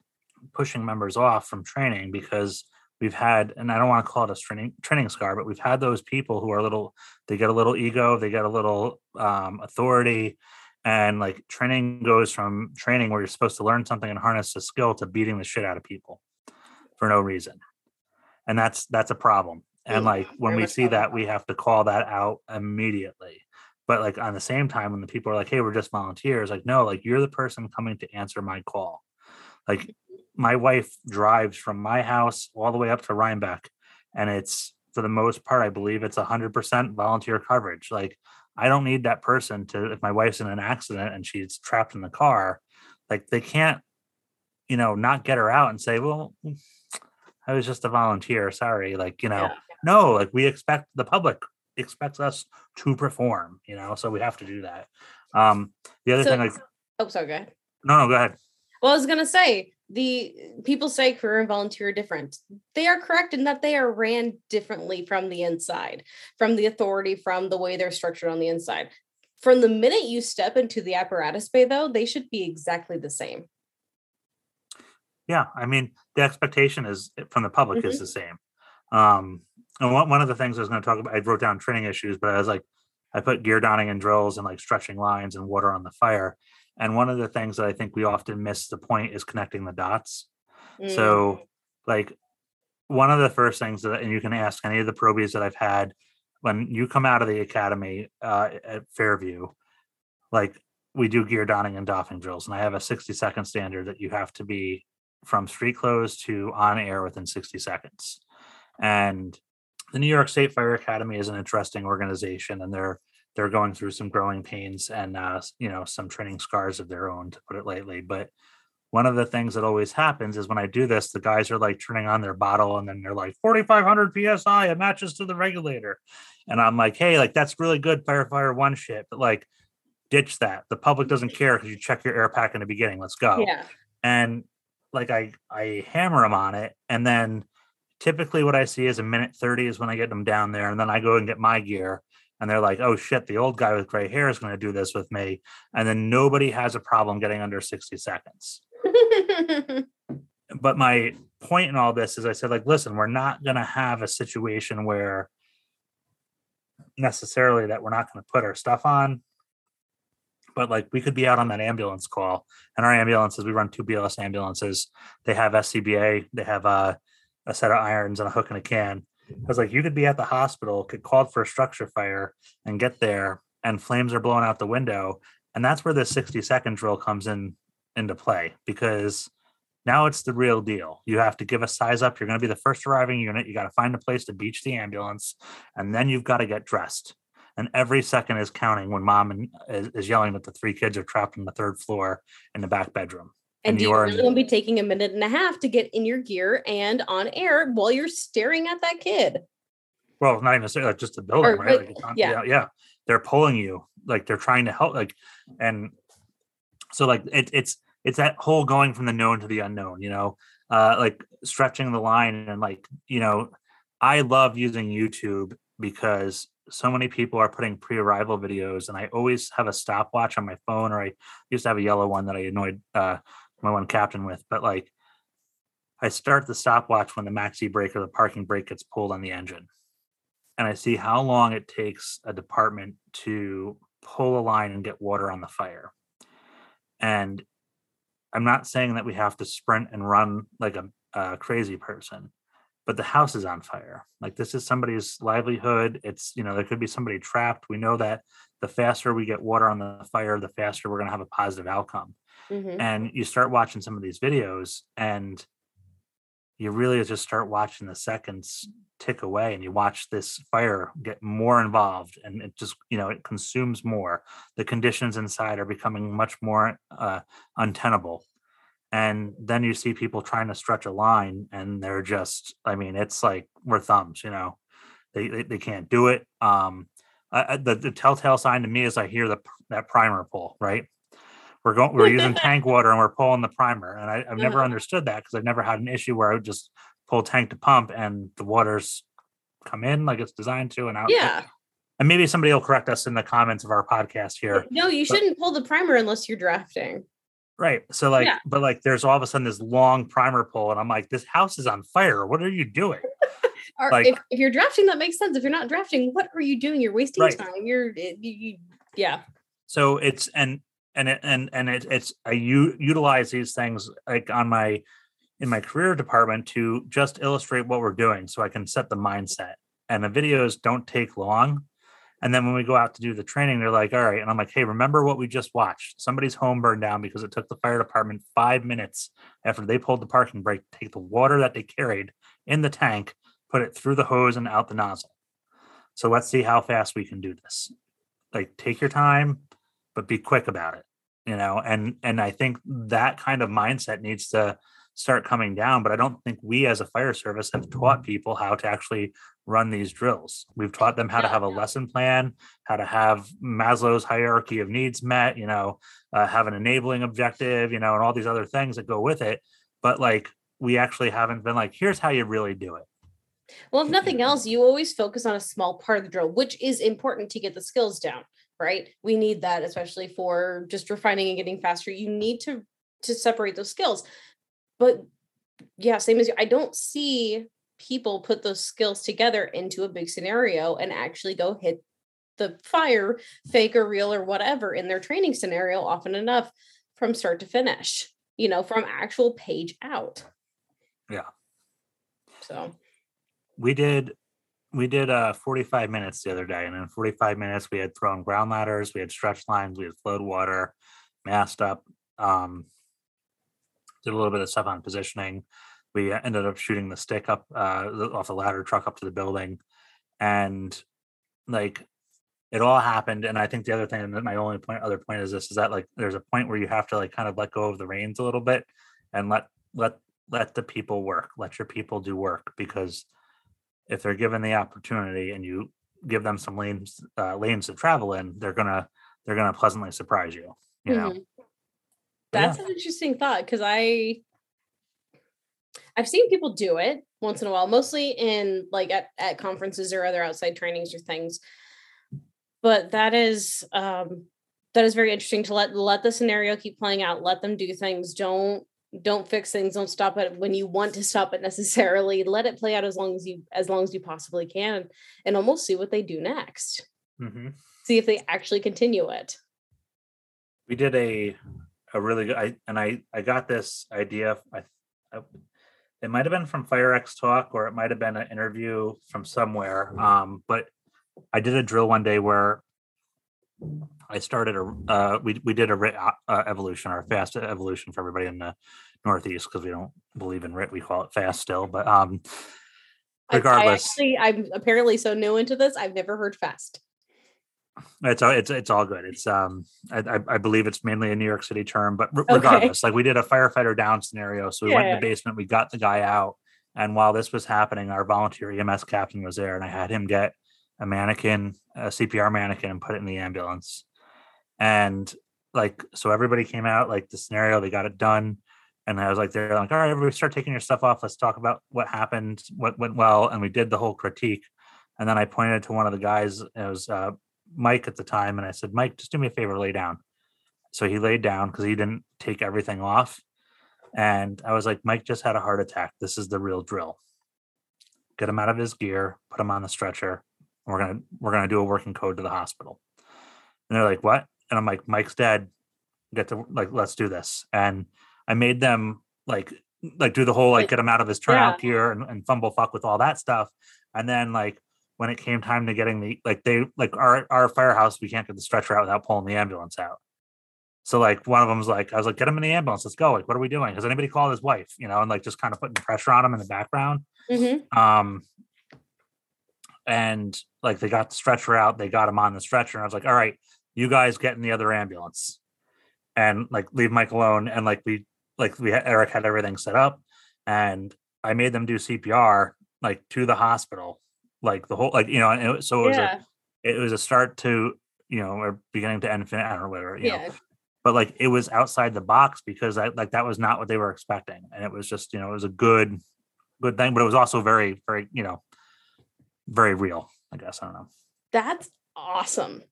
pushing members off from training because we've had, and I don't want to call it a training training scar, but we've had those people who are a little, they get a little ego, they get a little um, authority, and like training goes from training where you're supposed to learn something and harness a skill to beating the shit out of people for no reason, and that's that's a problem. And like when we see that, we have to call that out immediately. But like on the same time, when the people are like, "Hey, we're just volunteers," like, no, like you're the person coming to answer my call. Like my wife drives from my house all the way up to Rhinebeck, and it's for the most part, I believe it's hundred percent volunteer coverage. Like I don't need that person to if my wife's in an accident and she's trapped in the car, like they can't, you know, not get her out and say, Well, I was just a volunteer. Sorry. Like, you know, yeah. no, like we expect the public expects us to perform, you know, so we have to do that. Um the other so, thing like oh sorry, go ahead. No, no, go ahead. Well, I was gonna say the people say career and volunteer are different. They are correct in that they are ran differently from the inside, from the authority, from the way they're structured on the inside. From the minute you step into the apparatus bay, though, they should be exactly the same. Yeah, I mean, the expectation is eh, from the public mm-hmm. is the same. Um, and one, one of the things I was going to talk about, I wrote down training issues, but I was like, I put gear donning and drills and like stretching lines and water on the fire. And one of the things that I think we often miss the point is connecting the dots. Mm. So, like, one of the first things that, and you can ask any of the probies that I've had when you come out of the academy uh, at Fairview, like, we do gear donning and doffing drills, and I have a 60 second standard that you have to be from street clothes to on air within 60 seconds. And the New York State Fire Academy is an interesting organization, and they're they're going through some growing pains and uh, you know some training scars of their own to put it lightly. But one of the things that always happens is when i do this the guys are like turning on their bottle and then they're like 4500 psi it matches to the regulator. And i'm like hey like that's really good firefighter one shit. But like ditch that. The public doesn't care because you check your air pack in the beginning. Let's go. Yeah. And like i i hammer them on it and then typically what i see is a minute 30 is when i get them down there and then i go and get my gear and they're like, oh shit, the old guy with gray hair is going to do this with me. And then nobody has a problem getting under 60 seconds. but my point in all this is I said, like, listen, we're not going to have a situation where necessarily that we're not going to put our stuff on. But like we could be out on that ambulance call, and our ambulances, we run two BLS ambulances. They have SCBA, they have a, a set of irons and a hook and a can I was like, you could be at the hospital, could called for a structure fire, and get there, and flames are blowing out the window, and that's where the 60 second drill comes in into play because now it's the real deal. You have to give a size up. You're going to be the first arriving unit. You got to find a place to beach the ambulance, and then you've got to get dressed. And every second is counting when mom is yelling that the three kids are trapped on the third floor in the back bedroom. And, do you really want to be taking a minute and a half to get in your gear and on air while you're staring at that kid? Well, not even like just the building, or, right? Like yeah. yeah, yeah. They're pulling you, like they're trying to help, like, and so like it, it's it's that whole going from the known to the unknown, you know, uh, like stretching the line and like you know, I love using YouTube because so many people are putting pre-arrival videos and i always have a stopwatch on my phone or i used to have a yellow one that i annoyed uh, my one captain with, but like I start the stopwatch when the maxi brake or the parking brake gets pulled on the engine. And I see how long it takes a department to pull a line and get water on the fire. And I'm not saying that we have to sprint and run like a, a crazy person, but the house is on fire. Like this is somebody's livelihood. It's, you know, there could be somebody trapped. We know that the faster we get water on the fire, the faster we're going to have a positive outcome mm-hmm. and you start watching some of these videos and you really just start watching the seconds tick away and you watch this fire get more involved and it just you know it consumes more. The conditions inside are becoming much more uh, untenable and then you see people trying to stretch a line and they're just i mean it's like we're thumbs you know? They they, they can't do it um I, the, the telltale sign to me is i hear the that primer pull right we're going we're using tank water and we're pulling the primer and I, have never uh-huh. understood that because i've never had an issue where i would just pull tank to pump and the water's come in like it's designed to and out. Yeah. And maybe somebody will correct us in the comments of our podcast here. No, you But- shouldn't pull the primer unless you're drafting. Right. So like, Yeah. but like there's all of a sudden this long primer pull, and I'm like, this house is on fire. What are you doing? Or Like- if, if you're drafting, that makes sense. If you're not drafting, what are you doing? You're wasting Right. time. You're, you, you, yeah. so it's and and it and and it, it's i u- utilize these things like on my in my career department to just illustrate what we're doing so i can set the mindset. And the videos don't take long. And then when we go out to do the training they're like all right and i'm like hey remember what we just watched? Somebody's home burned down because it took the fire department five minutes after they pulled the parking brake to take the water that they carried in the tank put it through the hose and out the nozzle. So let's see how fast we can do this. Like take your time but be quick about it you know and and i think that kind of mindset needs to start coming down but i don't think we as a fire service have taught people how to actually run these drills. We've taught them how to have a lesson plan how to have maslow's hierarchy of needs met you know uh, have an enabling objective you know and all these other things that go with it but like we actually haven't been like here's how you really do it. Well, if nothing else, you always focus on a small part of the drill, which is important to get the skills down, right? We need that, especially for just refining and getting faster. You need to to separate those skills. But yeah, same as you. I don't see people put those skills together into a big scenario and actually go hit the fire, fake or real or whatever in their training scenario often enough from start to finish, you know, from actual page out. Yeah. So we did we did uh 45 minutes the other day and in 45 minutes we had thrown ground ladders we had stretch lines we had flowed water masked up um did a little bit of stuff on positioning. We uh, ended up shooting the stick up uh off the ladder truck up to the building and like it all happened and i think the other thing and my only point other point is this is that like there's a point where you have to like kind of let go of the reins a little bit and let let let the people work let your people do work because if they're given the opportunity and you give them some lanes uh, lanes to travel in they're gonna they're gonna pleasantly surprise you you know Mhm. But yeah. That's an interesting thought because I I've seen people do it once in a while, mostly in like at, at conferences or other outside trainings or things. But that is um that is very interesting to let let the scenario keep playing out, let them do things. Don't don't fix things, don't stop it when you want to stop it necessarily. Let it play out as long as you as long as you possibly can and almost see what they do next. Mhm. See if they actually continue it. we did a a really good I and I I got this idea I, I it might have been from FireX Talk or it might have been an interview from somewhere um but I did a drill one day where I started a uh we we did a uh, uh, evolution or fast evolution for everybody in the northeast because we don't believe in RIT we call it fast still but um regardless I actually, I'm apparently so new into this. I've never heard fast. It's all it's it's all good. It's um I, I believe it's mainly a New York City term, but r- Okay. regardless, like we did a firefighter down scenario. So we went in the basement, we got the guy out, and while this was happening, our volunteer EMS captain was there, and I had him get a mannequin, a CPR mannequin, and put it in the ambulance. And like so, everybody came out like the scenario. They got it done, and I was like, they're like, all right, everybody, start taking your stuff off. Let's talk about what happened, what went well, and we did the whole critique. And then I pointed to one of the guys. It was uh, Mike at the time, and I said, Mike, just do me a favor, lay down. So he laid down because he didn't take everything off. And I was like, Mike just had a heart attack. This is the real drill. Get him out of his gear, put him on the stretcher. and We're gonna we're gonna do a working code to the hospital. And they're like, what? And I'm like, Mike's dead. Get to like, let's do this. And I made them like like do the whole like get him out of his turnout gear and, and fumble fuck with all that stuff. And then like when it came time to getting the like they like our our firehouse, we can't get the stretcher out without pulling the ambulance out. So like one of them was like, I was like, get him in the ambulance, let's go. Like, what are we doing? Has anybody called his wife? You know, and like just kind of putting pressure on him in the background. Mhm. Um and like they got the stretcher out, they got him on the stretcher, and I was like, all right, you guys get in the other ambulance and like leave Mike alone. And like we like we had Eric had everything set up and I made them do CPR like to the hospital, like the whole like you know, and it, so it was Yeah. a it was a start to you know or beginning to end I whatever you know Yeah. but like it was outside the box because I like that was not what they were expecting and it was just you know it was a good good thing but it was also very very you know very real. I guess I don't know. That's awesome.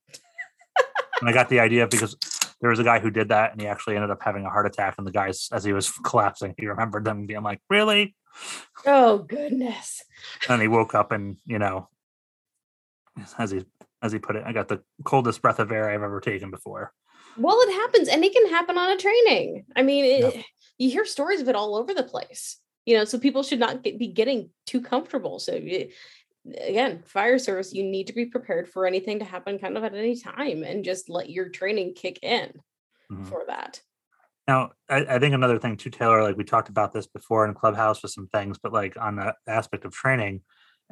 and I got the idea because there was a guy who did that and he actually ended up having a heart attack and the guys as he was collapsing he remembered them being like really? Oh goodness. And he woke up and you know as he as he put it i got the coldest breath of air i've ever taken before. Well it happens and it can happen on a training. I mean it, yep. you hear stories of it all over the place you know so people should not get, be getting too comfortable so again fire service you need to be prepared for anything to happen kind of at any time and just let your training kick in mm-hmm. for that now I, I, think another thing too taylor like we talked about this before in clubhouse with some things but like on the aspect of training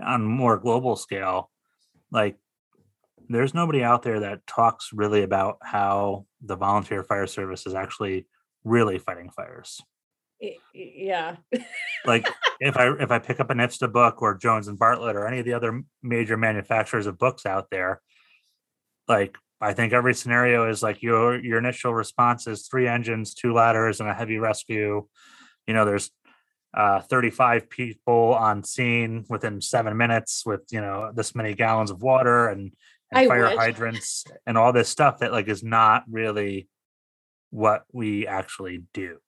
on more global scale like there's nobody out there that talks really about how the volunteer fire service is actually really fighting fires yeah. Like if i if i pick up an IFSTA book or jones and bartlett or any of the other major manufacturers of books out there like i think every scenario is like your your initial response is three engines two ladders and a heavy rescue. You know there's uh, 35 people on scene within seven minutes with you know this many gallons of water and, and fire wish. hydrants and all this stuff that like is not really what we actually do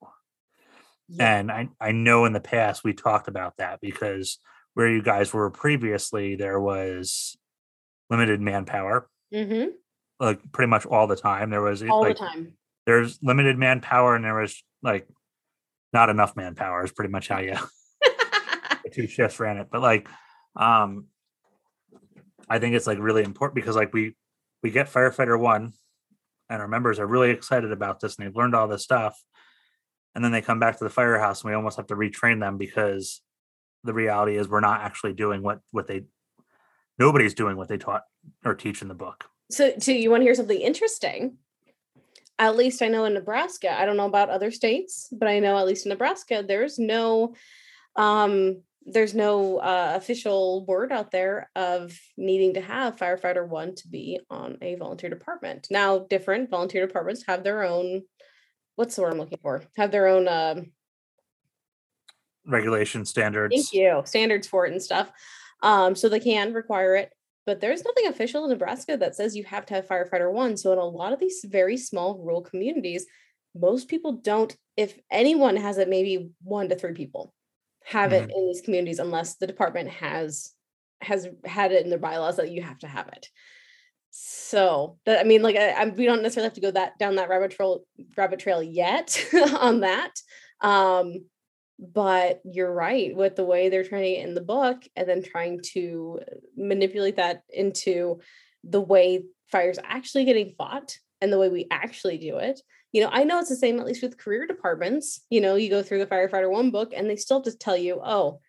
yeah. And I, I know in the past we talked about that because where you guys were previously, there was limited manpower. Mm-hmm. Like pretty much all the time. There was all like, the time. There's limited manpower and there was like not enough manpower is pretty much how you two shifts ran it. But like um I think it's like really important because like we we get firefighter one and our members are really excited about this and they've learned all this stuff and then they come back to the firehouse and we almost have to retrain them because the reality is we're not actually doing what what they nobody's doing what they taught or teach in the book. So so you want to hear something interesting? At least i know in nebraska i don't know about other states but i know at least in nebraska there's no um there's no uh, official word out there of needing to have firefighter one to be on a volunteer department. Now different volunteer departments have their own what's the word I'm looking for? Have their own um, regulation standards. Thank you. Standards for it and stuff. Um, so they can require it, but there's nothing official in Nebraska that says you have to have firefighter one. So in a lot of these very small rural communities, most people don't, if anyone has it, maybe one to three people have mm-hmm. it in these communities unless the department has has had it in their bylaws that you have to have it. So that I mean, like I, I, we don't necessarily have to go that down that rabbit trail rabbit trail yet on that. Um, but you're right with the way they're training it in the book and then trying to manipulate that into the way fire's actually getting fought and the way we actually do it. You know, I know it's the same at least with career departments. You know, you go through the firefighter one book and they still just tell you, oh,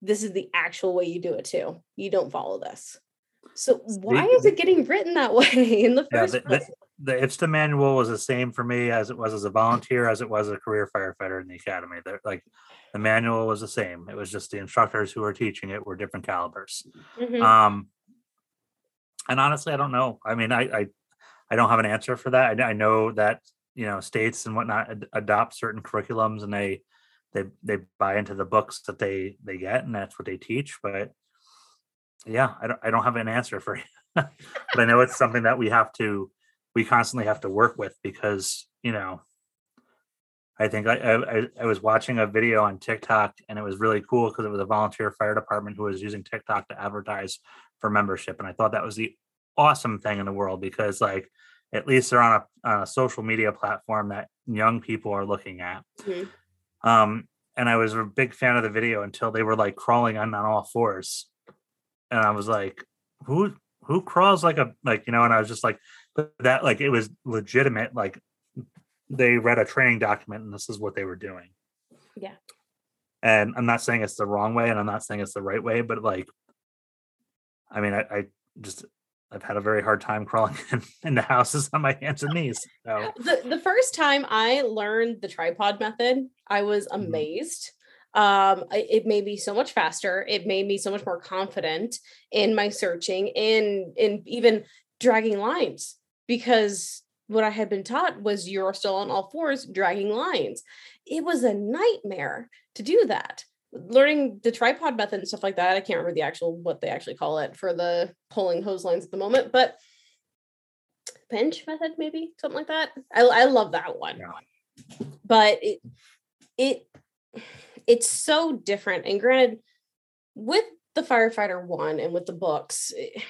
this is the actual way you do it too. You don't follow this. So why is it getting written that way in the first yeah, the, place? The, the IFSTA manual was the same for me as it was as a volunteer, as it was a career firefighter in the academy. They're, like the manual was the same. It was just the instructors who were teaching it were different calibers. Mm-hmm. Um, and honestly, I don't know. I mean, I, I, I don't have an answer for that. I, I know that you know states and whatnot ad- adopt certain curriculums and they they they buy into the books that they they get and that's what they teach but yeah, I don't I don't have an answer for you, but I know it's something that we have to we constantly have to work with because you know I think I, I, I was watching a video on TikTok and it was really cool because it was a volunteer fire department who was using TikTok to advertise for membership, and I thought that was the awesome thing in the world because like at least they're on a, on a social media platform that young people are looking at. Mm-hmm. Um, and I was a big fan of the video until they were like crawling on, on all fours and I was like, who who crawls like a like you know? And I was just like, but that like it was legitimate. Like they read a training document and this is what they were doing. Yeah. And I'm not saying it's the wrong way, and I'm not saying it's the right way, but like, I mean, I, I just I've had a very hard time crawling in, into houses on my hands and knees. So. The the first time I learned the tripod method, I was mm-hmm. amazed um it made me so much faster it made me so much more confident in my searching in in even dragging lines because what i had been taught was you're still on all fours dragging lines it was a nightmare to do that learning the tripod method and stuff like that. I can't remember the actual what they actually call it for the pulling hose lines at the moment, but pinch method, maybe something like that. I, I love that one. Yeah. But it it it's so different. And granted, with the firefighter one and with the books, eh,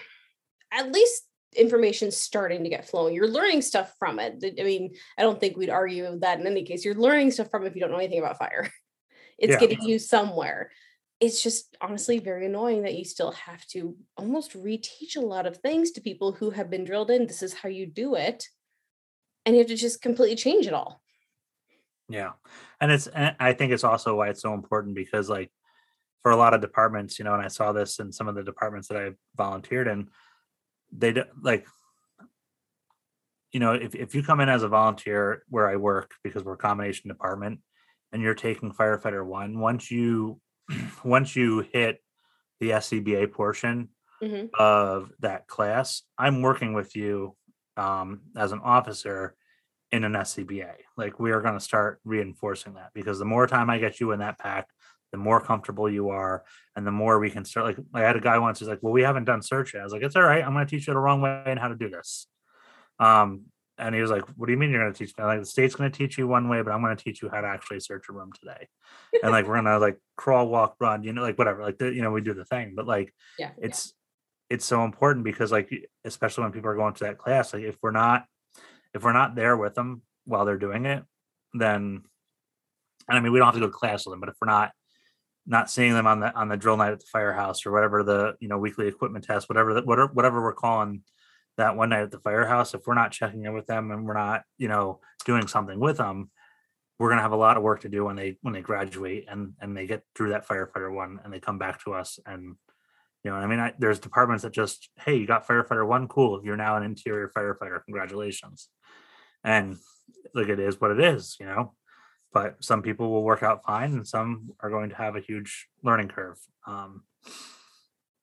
at least information's starting to get flowing. You're learning stuff from it. I mean, I don't think we'd argue that in any case. You're learning stuff from it if you don't know anything about fire. It's yeah. getting you somewhere. It's just honestly very annoying that you still have to almost reteach a lot of things to people who have been drilled in. This is how you do it. And you have to just completely change it all. Yeah. And it's, and I think it's also why it's so important because, like, for a lot of departments, you know, and I saw this in some of the departments that I volunteered in, they like you know if, if you come in as a volunteer where i work because we're a combination department and you're taking firefighter one once you once you hit the scba portion mm-hmm. of that class i'm working with you um, as an officer in an scba like we are going to start reinforcing that because the more time i get you in that pack the more comfortable you are and the more we can start like i had a guy once who's like well we haven't done search yet. I was like it's all right. I'm going to teach you the wrong way and how to do this. Um and he was like what do you mean you're going to teach me? I'm like the state's going to teach you one way but i'm going to teach you how to actually search a room today. And like we're going to like crawl walk run you know like whatever like the, you know we do the thing but like yeah it's yeah. it's so important because like especially when people are going to that class like if we're not if we're not there with them while they're doing it then and i mean we don't have to go to class with them but if we're not not seeing them on the on the drill night at the firehouse or whatever the you know weekly equipment test, whatever the, whatever whatever we're calling that one night at the firehouse, if we're not checking in with them and we're not you know doing something with them, we're gonna have a lot of work to do when they when they graduate and and they get through that firefighter one and they come back to us and you know I mean? I, there's departments that just hey you got firefighter one cool you're now an interior firefighter congratulations. And look it is what it is you know? But some people will work out fine and some are going to have a huge learning curve um,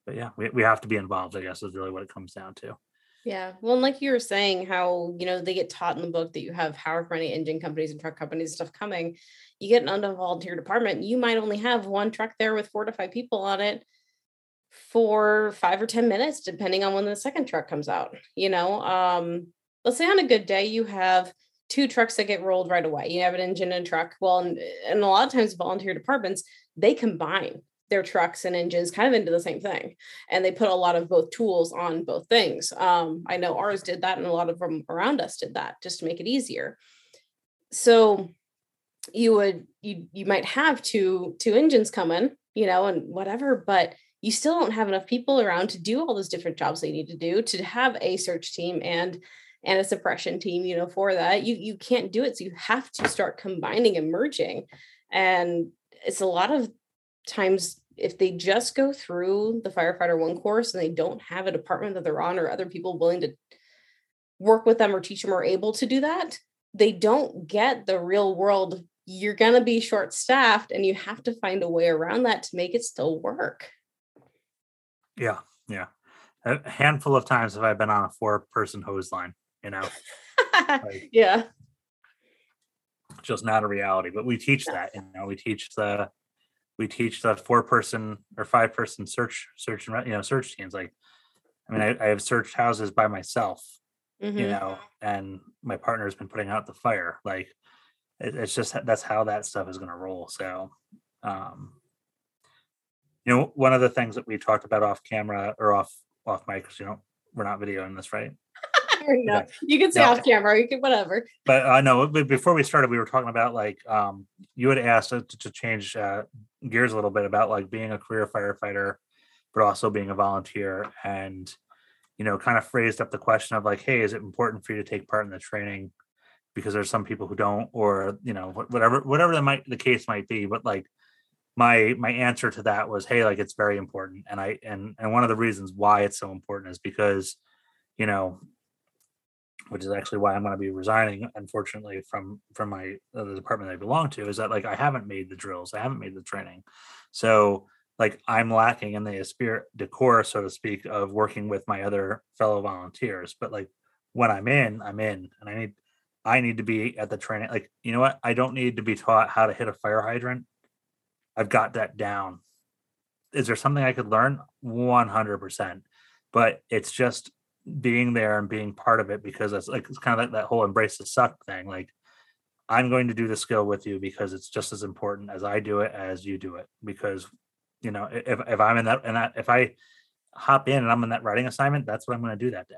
but yeah we, we have to be involved i guess is really what it comes down to. Yeah well and like you were saying how you know they get taught in the book that you have however many engine companies and truck companies and stuff coming you get an volunteer department you might only have one truck there with four to five people on it for five or ten minutes depending on when the second truck comes out you know um let's say on a good day you have two trucks that get rolled right away. You have an engine and truck. Well, and, and a lot of times volunteer departments, they combine their trucks and engines kind of into the same thing. And they put a lot of both tools on both things. Um, I know ours did that and a lot of them around us did that just to make it easier. So you would you you might have two two engines coming, you know, and whatever, but you still don't have enough people around to do all those different jobs they need to do to have a search team and and a suppression team you know for that. You you can't do it so you have to start combining and merging. And it's a lot of times if they just go through the firefighter one course and they don't have a department that they're on or other people willing to work with them or teach them or able to do that they don't get the real world. You're going to be short staffed and you have to find a way around that to make it still work yeah. Yeah. A handful of times have i been on a four person hose line you know? Like, yeah. Just not a reality but we teach that you know we teach the we teach the four person or five person search search and you know search teams like i mean i, I have searched houses by myself mm-hmm. you know and my partner has been putting out the fire like it, it's just that's how that stuff is going to roll so um you know one of the things that we talked about off camera or off off mic because you know we're not videoing this right no, you can say no. off camera. You can whatever. But I uh, know before we started, we were talking about like um, you had asked to, to change uh, gears a little bit about like being a career firefighter, but also being a volunteer, and you know, kind of phrased up the question of like, hey, is it important for you to take part in the training? Because there's some people who don't, or you know, whatever whatever the might the case might be. But like my my answer to that was, hey, like it's very important, and I and and one of the reasons why it's so important is because you know which is actually why I'm going to be resigning, unfortunately, from from my uh, the department I belong to, is that like I haven't made the drills, I haven't made the training, so like I'm lacking in the spirit decor, so to speak, of working with my other fellow volunteers. But like when I'm in, I'm in, and I need I need to be at the training. Like you know what, I don't need to be taught how to hit a fire hydrant. I've got that down. Is there something I could learn? 100%. But it's just being there and being part of it because it's like it's kind of like that whole embrace the suck thing. Like I'm going to do the skill with you because it's just as important as I do it as you do it. Because you know, if if I'm in that and that if I hop in and I'm in that riding assignment, that's what I'm going to do that day.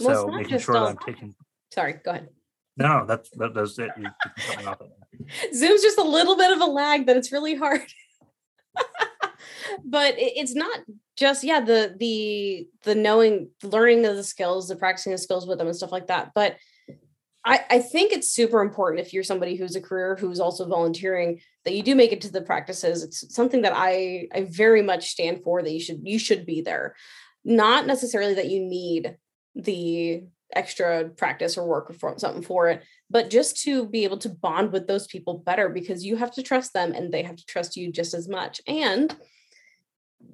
Well, so making sure that I'm taking. Sorry, go ahead. No, that's that, that's it. You, you Zoom's just a little bit of a lag that it's really hard. but it's not just yeah the the the knowing learning of the skills the practicing the skills with them and stuff like that but I, I think it's super important if you're somebody who's a career who's also volunteering that you do make it to the practices it's something that i i very much stand for that you should you should be there not necessarily that you need the extra practice or work or something for it but just to be able to bond with those people better because you have to trust them and they have to trust you just as much and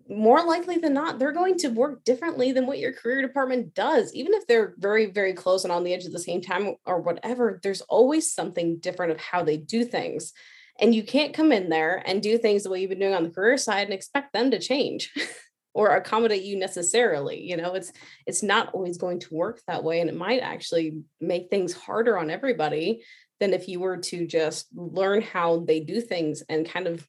more likely than not, they're going to work differently than what your career department does. Even if they're very, very close and on the edge at the same time or whatever, there's always something different of how they do things. And you can't come in there and do things the way you've been doing on the career side and expect them to change or accommodate you necessarily. You know, it's it's not always going to work that way. And it might actually make things harder on everybody than if you were to just learn how they do things and kind of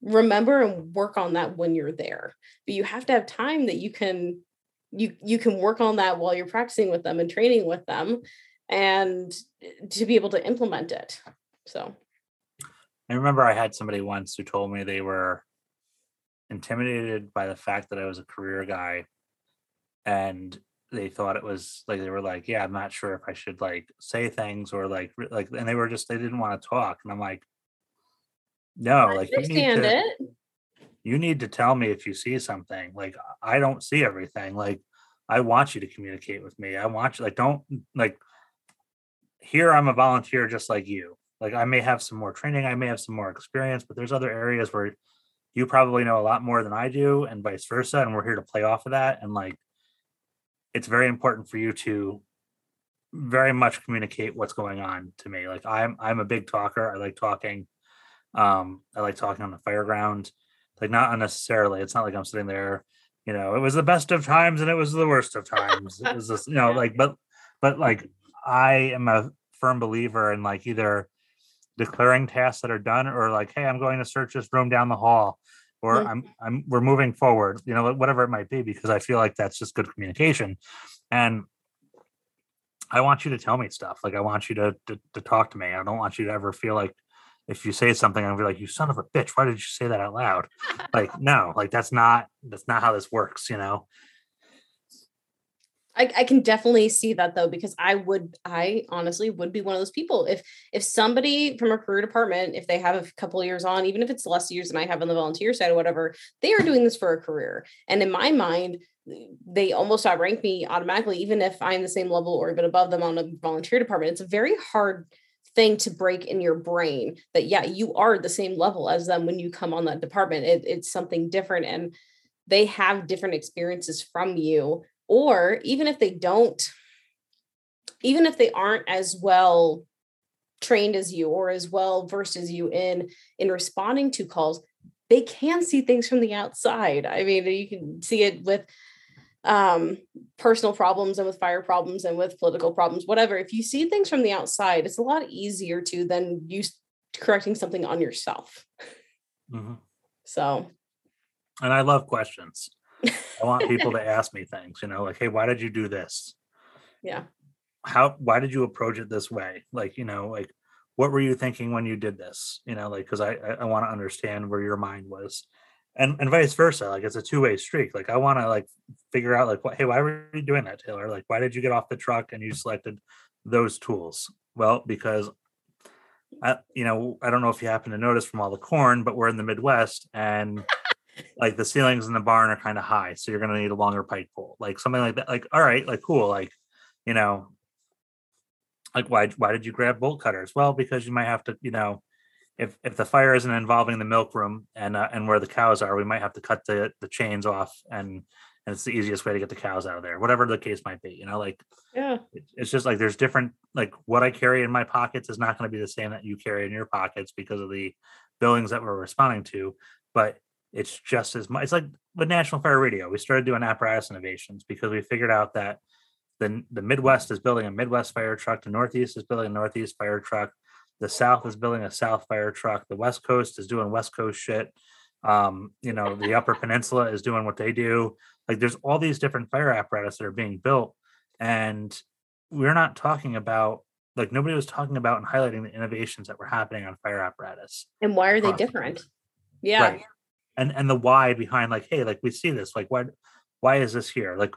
remember and work on that when you're there but you have to have time that you can you you can work on that while you're practicing with them and training with them and to be able to implement it so i remember i had somebody once who told me they were intimidated by the fact that i was a career guy and they thought it was like they were like yeah i'm not sure if i should like say things or like like and they were just they didn't want to talk and i'm like no, I like you need to, it. You need to tell me if you see something. Like I don't see everything. Like I want you to communicate with me. I want you like don't like here I'm a volunteer just like you. Like I may have some more training, I may have some more experience, but there's other areas where you probably know a lot more than I do and vice versa and we're here to play off of that and like it's very important for you to very much communicate what's going on to me. Like I'm I'm a big talker. I like talking. Um, I like talking on the fireground, like not unnecessarily. It's not like I'm sitting there, you know, it was the best of times and it was the worst of times. it was just, you know, like, but, but like I am a firm believer in like either declaring tasks that are done or like, hey, I'm going to search this room down the hall or mm-hmm. I'm I'm we're moving forward, you know, whatever it might be, because I feel like that's just good communication. And I want you to tell me stuff. Like I want you to, to, to talk to me. I don't want you to ever feel like if you say something, I'll be like, "You son of a bitch! Why did you say that out loud?" like, no, like that's not that's not how this works, you know. I, I can definitely see that though because I would I honestly would be one of those people. If if somebody from a career department if they have a couple years on even if it's less years than I have on the volunteer side or whatever they are doing this for a career. And in my mind they almost outrank me automatically even if I'm the same level or even above them on a volunteer department. It's a very hard thing to break in your brain that yeah you are the same level as them when you come on that department. It, it's something different and they have different experiences from you or even if they don't even if they aren't as well trained as you or as well versed as you in in responding to calls they can see things from the outside i mean you can see it with um, personal problems and with fire problems and with political problems, whatever, if you see things from the outside, it's a lot easier to than you correcting something on yourself. Mm-hmm. So, and I love questions. I want people to ask me things, you know, like, hey, why did you do this? Yeah. How, why did you approach it this way? Like, you know, like, what were you thinking when you did this? You know, like, cause I, I, want to understand where your mind was and and vice versa like it's a two-way street. like i want to like figure out like what, hey why were you doing that taylor like why did you get off the truck and you selected those tools well because I, you know i don't know if you happen to notice from all the corn but we're in the midwest and like the ceilings in the barn are kind of high so you're going to need a longer pike pole like something like that like all right like cool like you know like why why did you grab bolt cutters well because you might have to you know if if the fire isn't involving the milk room and uh, and where the cows are, we might have to cut the the chains off and and it's the easiest way to get the cows out of there, whatever the case might be. You know, like yeah, it's just like there's different like what I carry in my pockets is not going to be the same that you carry in your pockets because of the buildings that we're responding to, but it's just as much. It's like with National Fire Radio. We started doing apparatus innovations because we figured out that the the Midwest is building a Midwest fire truck, the Northeast is building a Northeast fire truck, the South is building a South fire truck, the West Coast is doing West Coast shit. Um, you know, the Upper Peninsula is doing what they do. Like, there's all these different fire apparatus that are being built, and we're not talking about like nobody was talking about and highlighting the innovations that were happening on fire apparatus. And why are they different? Yeah. Right. And and the why behind like, hey, like we see this, like why why is this here? Like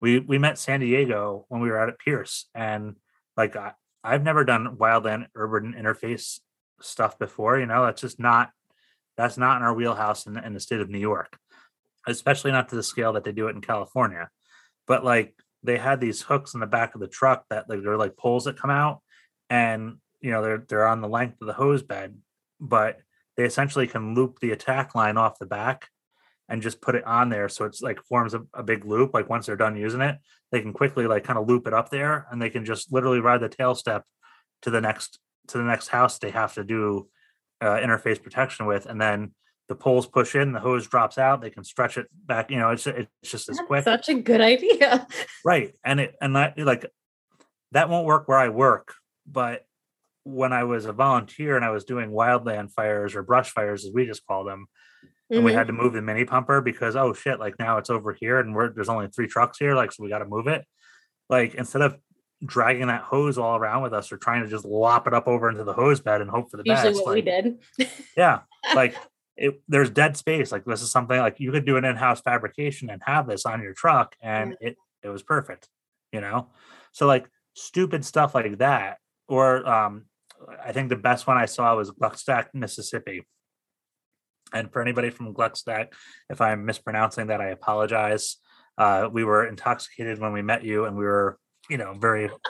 we we met San Diego when we were out at Pierce, and like I, I've never done wildland urban interface stuff before. You know, that's just not that's not in our wheelhouse in, in the state of New York, especially not to the scale that they do it in California. But like they had these hooks in the back of the truck that like they're like poles that come out, and you know they're they're on the length of the hose bed, but they essentially can loop the attack line off the back and just put it on there. So it's like forms a, a, big loop like once they're done using it they can quickly like kind of loop it up there and they can just literally ride the tail step to the next to the next house they have to do uh, interface protection with. And then the poles push in the hose drops out they can stretch it back you know it's it's just as That's quick. such a good idea. Right and it and that like that won't work where i work but when i was a volunteer and i was doing wildland fires or brush fires as we just call them and mm-hmm. we had to move the mini pumper because oh shit like now it's over here and we're there's only three trucks here like so we got to move it. Like instead of dragging that hose all around with us or trying to just lop it up over into the hose bed and hope for the Usually best what like, we did. Yeah like it, there's dead space like this is something like you could do an in-house fabrication and have this on your truck and it it was perfect you know? So like stupid stuff like that or um i think the best one i saw was Gluckstadt mississippi and for anybody from Gluckstadt, if I'm mispronouncing that, I apologize. Uh, we were intoxicated when we met you, and we were, you know, very.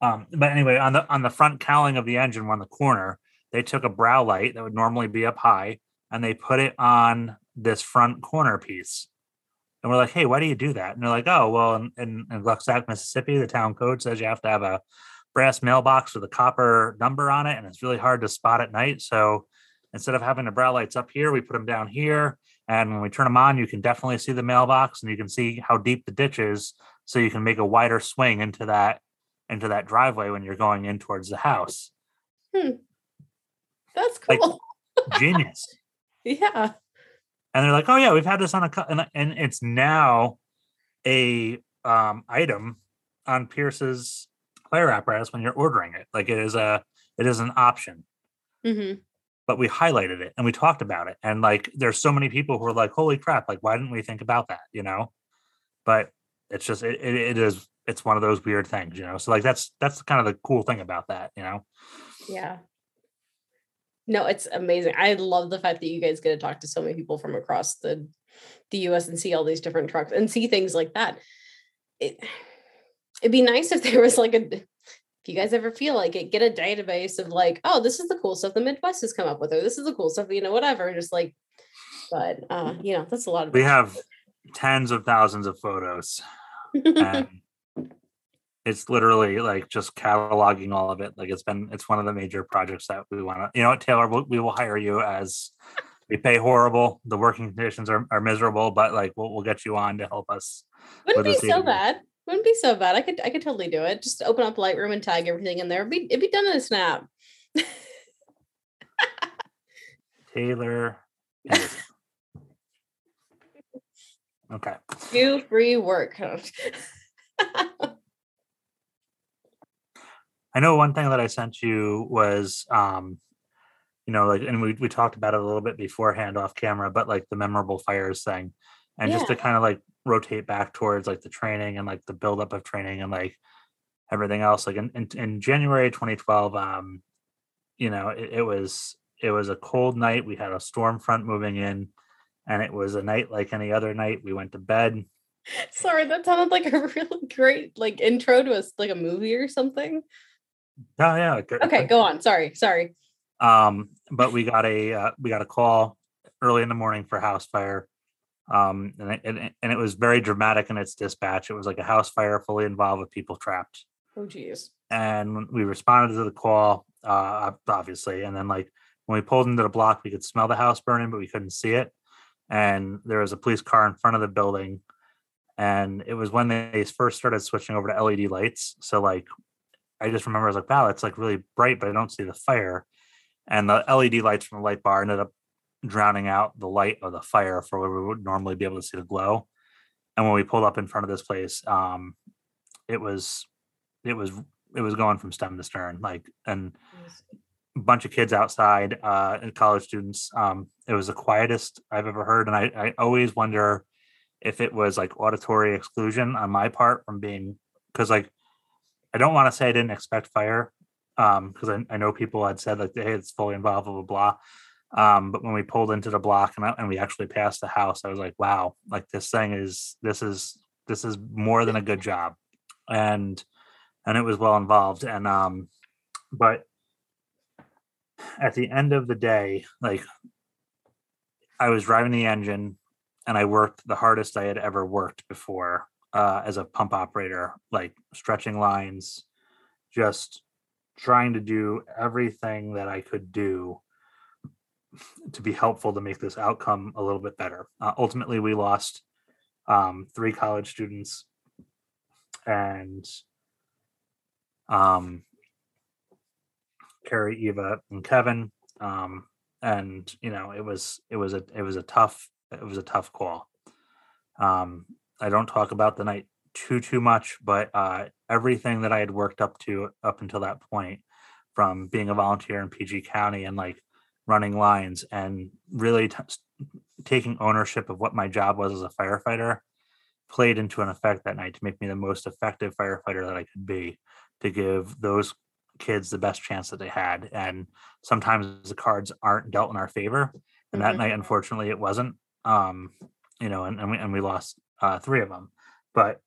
Um, but anyway, on the on the front cowling of the engine, on the corner, they took a brow light that would normally be up high, and they put it on this front corner piece. And we're like, "Hey, why do you do that?" And they're like, "Oh, well, in, in, in Gluckstadt, Mississippi, the town code says you have to have a brass mailbox with a copper number on it, and it's really hard to spot at night. So Instead of having the brow lights up here, we put them down here. And when we turn them on, you can definitely see the mailbox and you can see how deep the ditch is. So you can make a wider swing into that into that driveway when you're going in towards the house. Hmm. That's cool. Like, genius. yeah. And they're like, oh yeah, we've had this on a cut, and, and it's now a um, item on Pierce's fire apparatus when you're ordering it. Like it is a it is an option. Mm-hmm but we highlighted it and we talked about it. And like, there's so many people who are like, holy crap, like, why didn't we think about that? You know? But it's just, it, it, it is, it's one of those weird things, you know? So like, that's, that's kind of the cool thing about that, you know? Yeah. No, it's amazing. I love the fact that you guys get to talk to so many people from across the, the US and see all these different trucks and see things like that. It, it'd be nice if there was like a if you guys ever feel like it, get a database of like, oh, this is the cool stuff the Midwest has come up with, or this is the cool stuff, you know, whatever. Just like, but uh, you know, that's a lot of. We have tens of thousands of photos, and it's literally like just cataloging all of it. Like it's been, it's one of the major projects that we want to. You know what, Taylor? We'll, we will hire you as. We pay horrible. The working conditions are, are miserable, but like we'll, we'll get you on to help us. Wouldn't be so bad. Wouldn't be so bad. I could I could totally do it. Just open up Lightroom and tag everything in there. It'd be it'd be done in a snap. Taylor. okay. Do free work. I know one thing that I sent you was um you know like and we we talked about it a little bit beforehand off camera but like the memorable fires thing and yeah. just to kind of like rotate back towards like the training and like the buildup of training and like everything else. Like in, in, in January 2012, um, you know, it, it was it was a cold night. We had a storm front moving in, and it was a night like any other night. We went to bed. Sorry, that sounded like a really great like intro to a like a movie or something. Oh yeah. Okay, go on. Sorry, sorry. Um, but we got a uh, we got a call early in the morning for house fire um, and, it, and, and it was very dramatic in its dispatch. It was like a house fire fully involved with people trapped. Oh, geez. And we responded to the call, uh, obviously, and then like when we pulled into the block, we could smell the house burning, but we couldn't see it. And there was a police car in front of the building. And it was when they first started switching over to LED lights. So like I just remember I was like, wow, it's like really bright, but I don't see the fire. And the LED lights from the light bar ended up drowning out the light of the fire for where we would normally be able to see the glow. And when we pulled up in front of this place, um, it was it was it was going from stem to stern, like and a bunch of kids outside uh, and college students. Um, it was the quietest I've ever heard, and I, I always wonder if it was like auditory exclusion on my part from being because like I don't want to say I didn't expect fire because um, I, I, know people had said like hey it's fully involved blah blah blah. Um, but when we pulled into the block and, I, and we actually passed the house, I was like, wow, like this thing is this is this is more than a good job, and and it was well involved. And um, but at the end of the day, like I was driving the engine and I worked the hardest I had ever worked before uh, as a pump operator, like stretching lines, just trying to do everything that I could do to be helpful to make this outcome a little bit better. Uh, ultimately, we lost um, three college students and um, Carrie, Eva, and Kevin. Um, and you know, it was it was a it was a tough it was a tough call. Um, I don't talk about the night too too much, but uh, everything that I had worked up to up until that point, from being a volunteer in PG County and like running lines and really t- taking ownership of what my job was as a firefighter, played into an effect that night to make me the most effective firefighter that I could be, to give those kids the best chance that they had. And sometimes the cards aren't dealt in our favor. And that mm-hmm. night, unfortunately, it wasn't. Um, you know, and, and we and we lost uh, three of them. But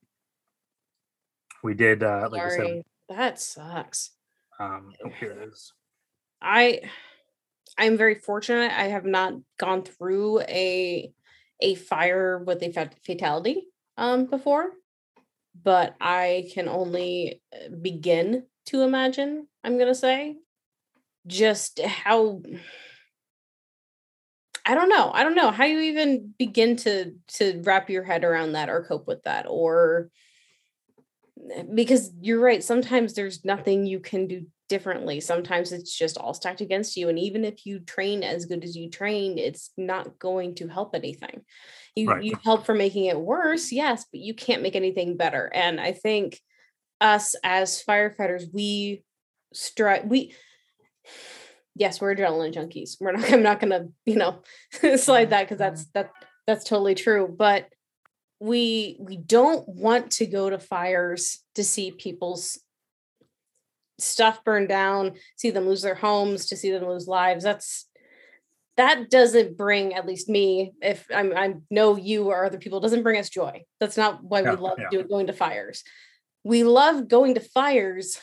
we did, uh, like Sorry, I said, that sucks. Um, oh, here it is. I I'm very fortunate. I have not gone through a a fire with a fatality um before, but I can only uh, begin to imagine. I'm gonna say just how I don't know. I don't know how you even begin to to wrap your head around that or cope with that or because you're right sometimes there's nothing you can do differently sometimes it's just all stacked against you and even if you train as good as you train it's not going to help anything you right. you help for making it worse yes but you can't make anything better and i think us as firefighters we strive we yes, we're adrenaline junkies. We're not, I'm not gonna, you know, slide mm-hmm. that because that's mm-hmm. that that's totally true. But we we don't want to go to fires to see people's stuff burn down, see them lose their homes, to see them lose lives. That's that doesn't bring at least me if I'm I know you or other people doesn't bring us joy. That's not why yeah, we love yeah. going to fires. We love going to fires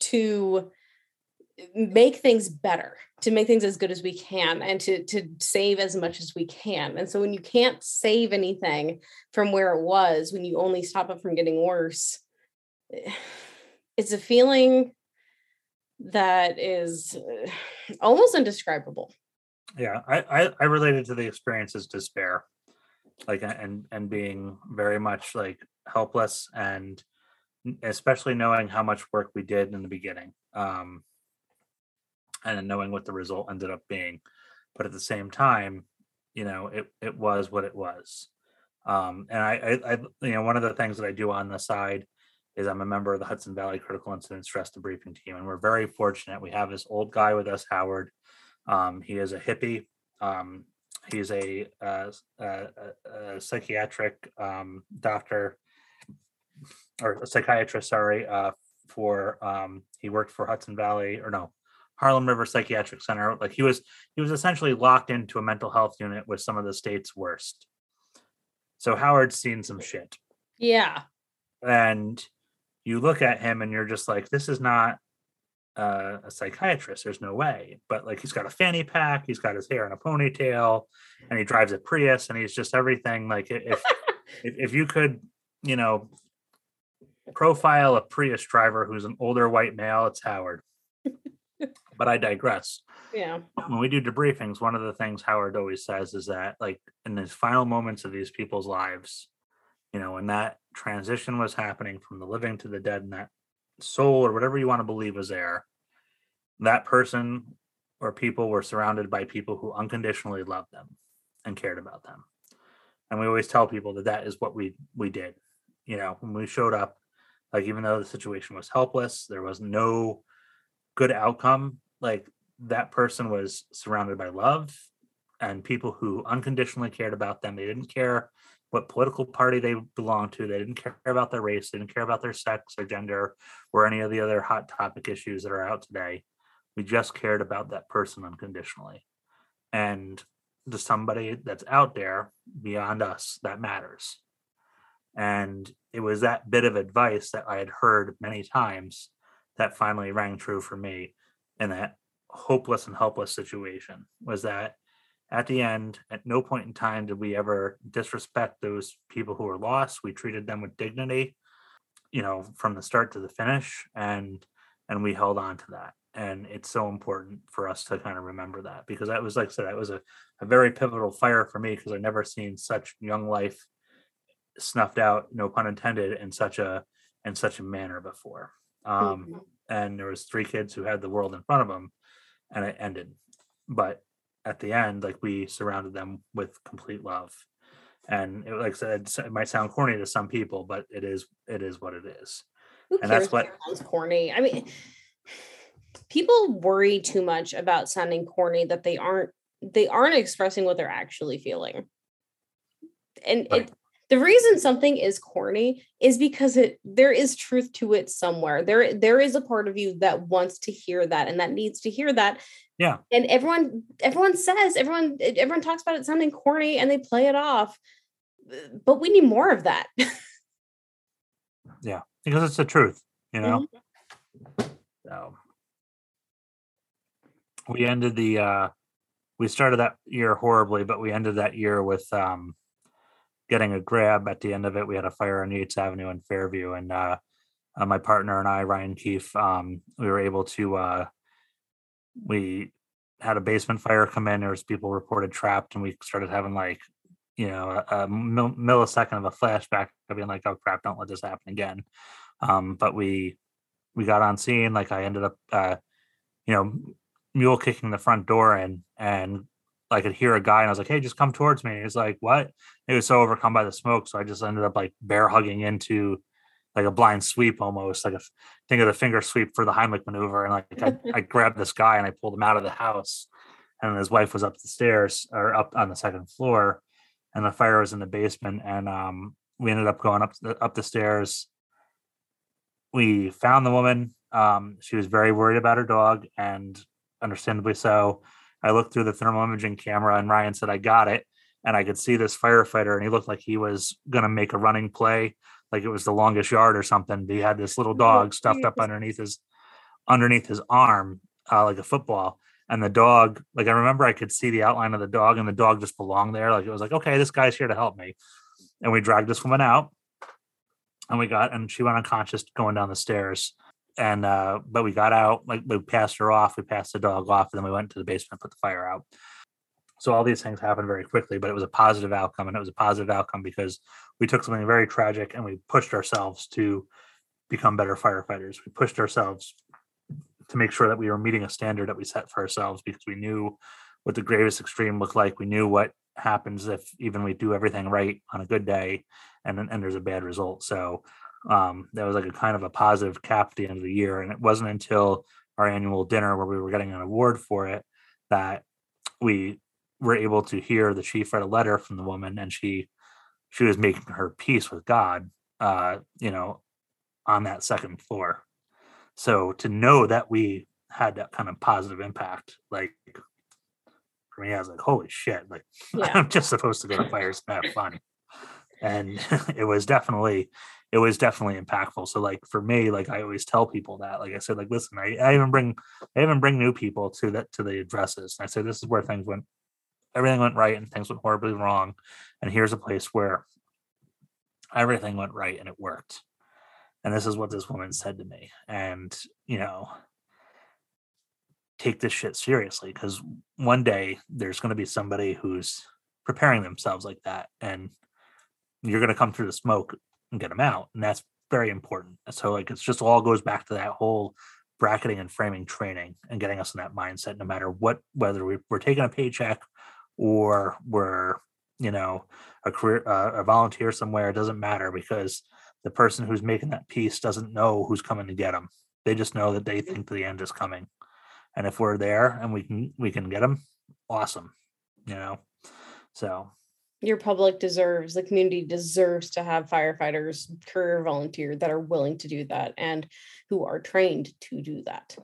to make things better to make things as good as we can and to to save as much as we can. And so when you can't save anything from where it was when you only stop it from getting worse it's a feeling that is uh, almost indescribable. Yeah i i, I related to the experience as despair like and and being very much like helpless and especially knowing how much work we did in the beginning um and knowing what the result ended up being. But at the same time, you know, it it was what it was. Um, and I, I, I, you know, one of the things that I do on the side is I'm a member of the Hudson Valley Critical Incident Stress Debriefing Team, and we're very fortunate. We have this old guy with us, Howard. Um, he is a hippie. Um, he's a, uh, a, a, psychiatric um, doctor or a psychiatrist. Sorry, uh, for um, he worked for Hudson Valley or no Harlem River Psychiatric Center. Like he was he was essentially locked into a mental health unit with some of the state's worst. So Howard's seen some shit. Yeah. And you look at him and you're just like, this is not uh, a psychiatrist. There's no way. But like he's got a fanny pack, he's got his hair in a ponytail, and he drives a Prius, and he's just everything. Like if if, if you could, you know, profile a Prius driver who's an older white male, it's Howard but I digress. Yeah. when we do debriefings, one of the things Howard always says is that, like, in the final moments of these people's lives, you know, when that transition was happening from the living to the dead, and that soul or whatever you want to believe was there, that person or people were surrounded by people who unconditionally loved them and cared about them. And we always tell people that that is what we we did. You know, when we showed up, like even though the situation was helpless, there was no good outcome. Like that person was surrounded by love and people who unconditionally cared about them. They didn't care what political party they belonged to. They didn't care about their race. They didn't care about their sex or gender or any of the other hot topic issues that are out today. We just cared about that person unconditionally. And to somebody that's out there beyond us, that matters. And it was that bit of advice that I had heard many times that finally rang true for me in that hopeless and helpless situation was that at the end, at no point in time did we ever disrespect those people who were lost. We treated them with dignity, you know, from the start to the finish, and and we held on to that. And it's so important for us to kind of remember that because that was like I said, that was a, a very pivotal fire for me because I've never seen such young life snuffed out, no pun intended, in such a in such a manner before. Um, Mhm. And there was three kids who had the world in front of them, and it ended. But at the end, like we surrounded them with complete love, and it, like I said, it might sound corny to some people, but it is it is what it is. Who And that's what- sounds corny? I mean, people worry too much about sounding corny that they aren't they aren't expressing what they're actually feeling. And Right. it the reason something is corny is because it there is truth to it somewhere. There there is a part of you that wants to hear that and that needs to hear that. Yeah. And everyone everyone says everyone everyone talks about it sounding corny and they play it off. But we need more of that. Yeah, because it's the truth, you know. So we ended the uh we started that year horribly, but we ended that year with um getting a grab at the end of it. We had a fire on Yates Avenue in Fairview, and uh, uh my partner and I, Ryan Keefe, um, we were able to uh we had a basement fire come in. There was people reported trapped, and we started having like you know a, a mil- millisecond of a flashback of being like, "Oh crap, don't let this happen again." Um, but we we got on scene. Like I ended up, uh, you know, mule kicking the front door in, and I could hear a guy, and I was like, "Hey, just come towards me." He's like, "What?" He was so overcome by the smoke, so I just ended up like bear hugging into like a blind sweep almost, like a think of the finger sweep for the Heimlich maneuver, and like I, I grabbed this guy and I pulled him out of the house, and his wife was up the stairs or up on the second floor, and the fire was in the basement, and um, we ended up going up the, up the stairs we found the woman. Um, she was very worried about her dog, and understandably so. I looked through the thermal imaging camera, and Ryan said, "I got it." And I could see this firefighter, and he looked like he was gonna make a running play, like it was the longest yard or something. But He had this little dog stuffed up underneath his underneath his arm, uh, like a football. And the dog, like I remember, I could see the outline of the dog, and the dog just belonged there. Like it was like, okay, this guy's here to help me. And we dragged this woman out, and we got and she went unconscious going down the stairs and uh but we got out like we passed her off we passed the dog off and then we went to the basement put the fire out. So all these things happened very quickly but it was a positive outcome and it was a positive outcome because we took something very tragic and we pushed ourselves to become better firefighters. We pushed ourselves to make sure that we were meeting a standard that we set for ourselves because we knew what the gravest extreme looked like. We knew what happens if even we do everything right on a good day and and there's a bad result. So um, that was like a kind of a positive cap at the end of the year. And it wasn't until our annual dinner where we were getting an award for it that we were able to hear the chief read a letter from the woman and she she was making her peace with God, uh, you know, on that second floor. So to know that we had that kind of positive impact, like for me, I was like, holy shit, like Yeah. I'm just supposed to go to fires and have fun. And it was definitely, it was definitely impactful. So like for me, like I always tell people that, like I said, like, listen, I, I even bring, I even bring new people to that, to the addresses. And I say, this is where things went, everything went right and things went horribly wrong. And here's a place where everything went right and it worked. And this is what this woman said to me. And, you know, take this shit seriously because one day there's going to be somebody who's preparing themselves like that and you're going to come through the smoke and get them out and that's very important. So like it's just all goes back to that whole bracketing and framing training and getting us in that mindset no matter what whether we, are taking a paycheck or we're you know a career uh, a volunteer somewhere it doesn't matter because the person who's making that piece doesn't know who's coming to get them they just know that they think the end is coming. And if we're there and we can we can get them awesome you know? So your public deserves the community deserves to have firefighters career volunteer that are willing to do that and who are trained to do that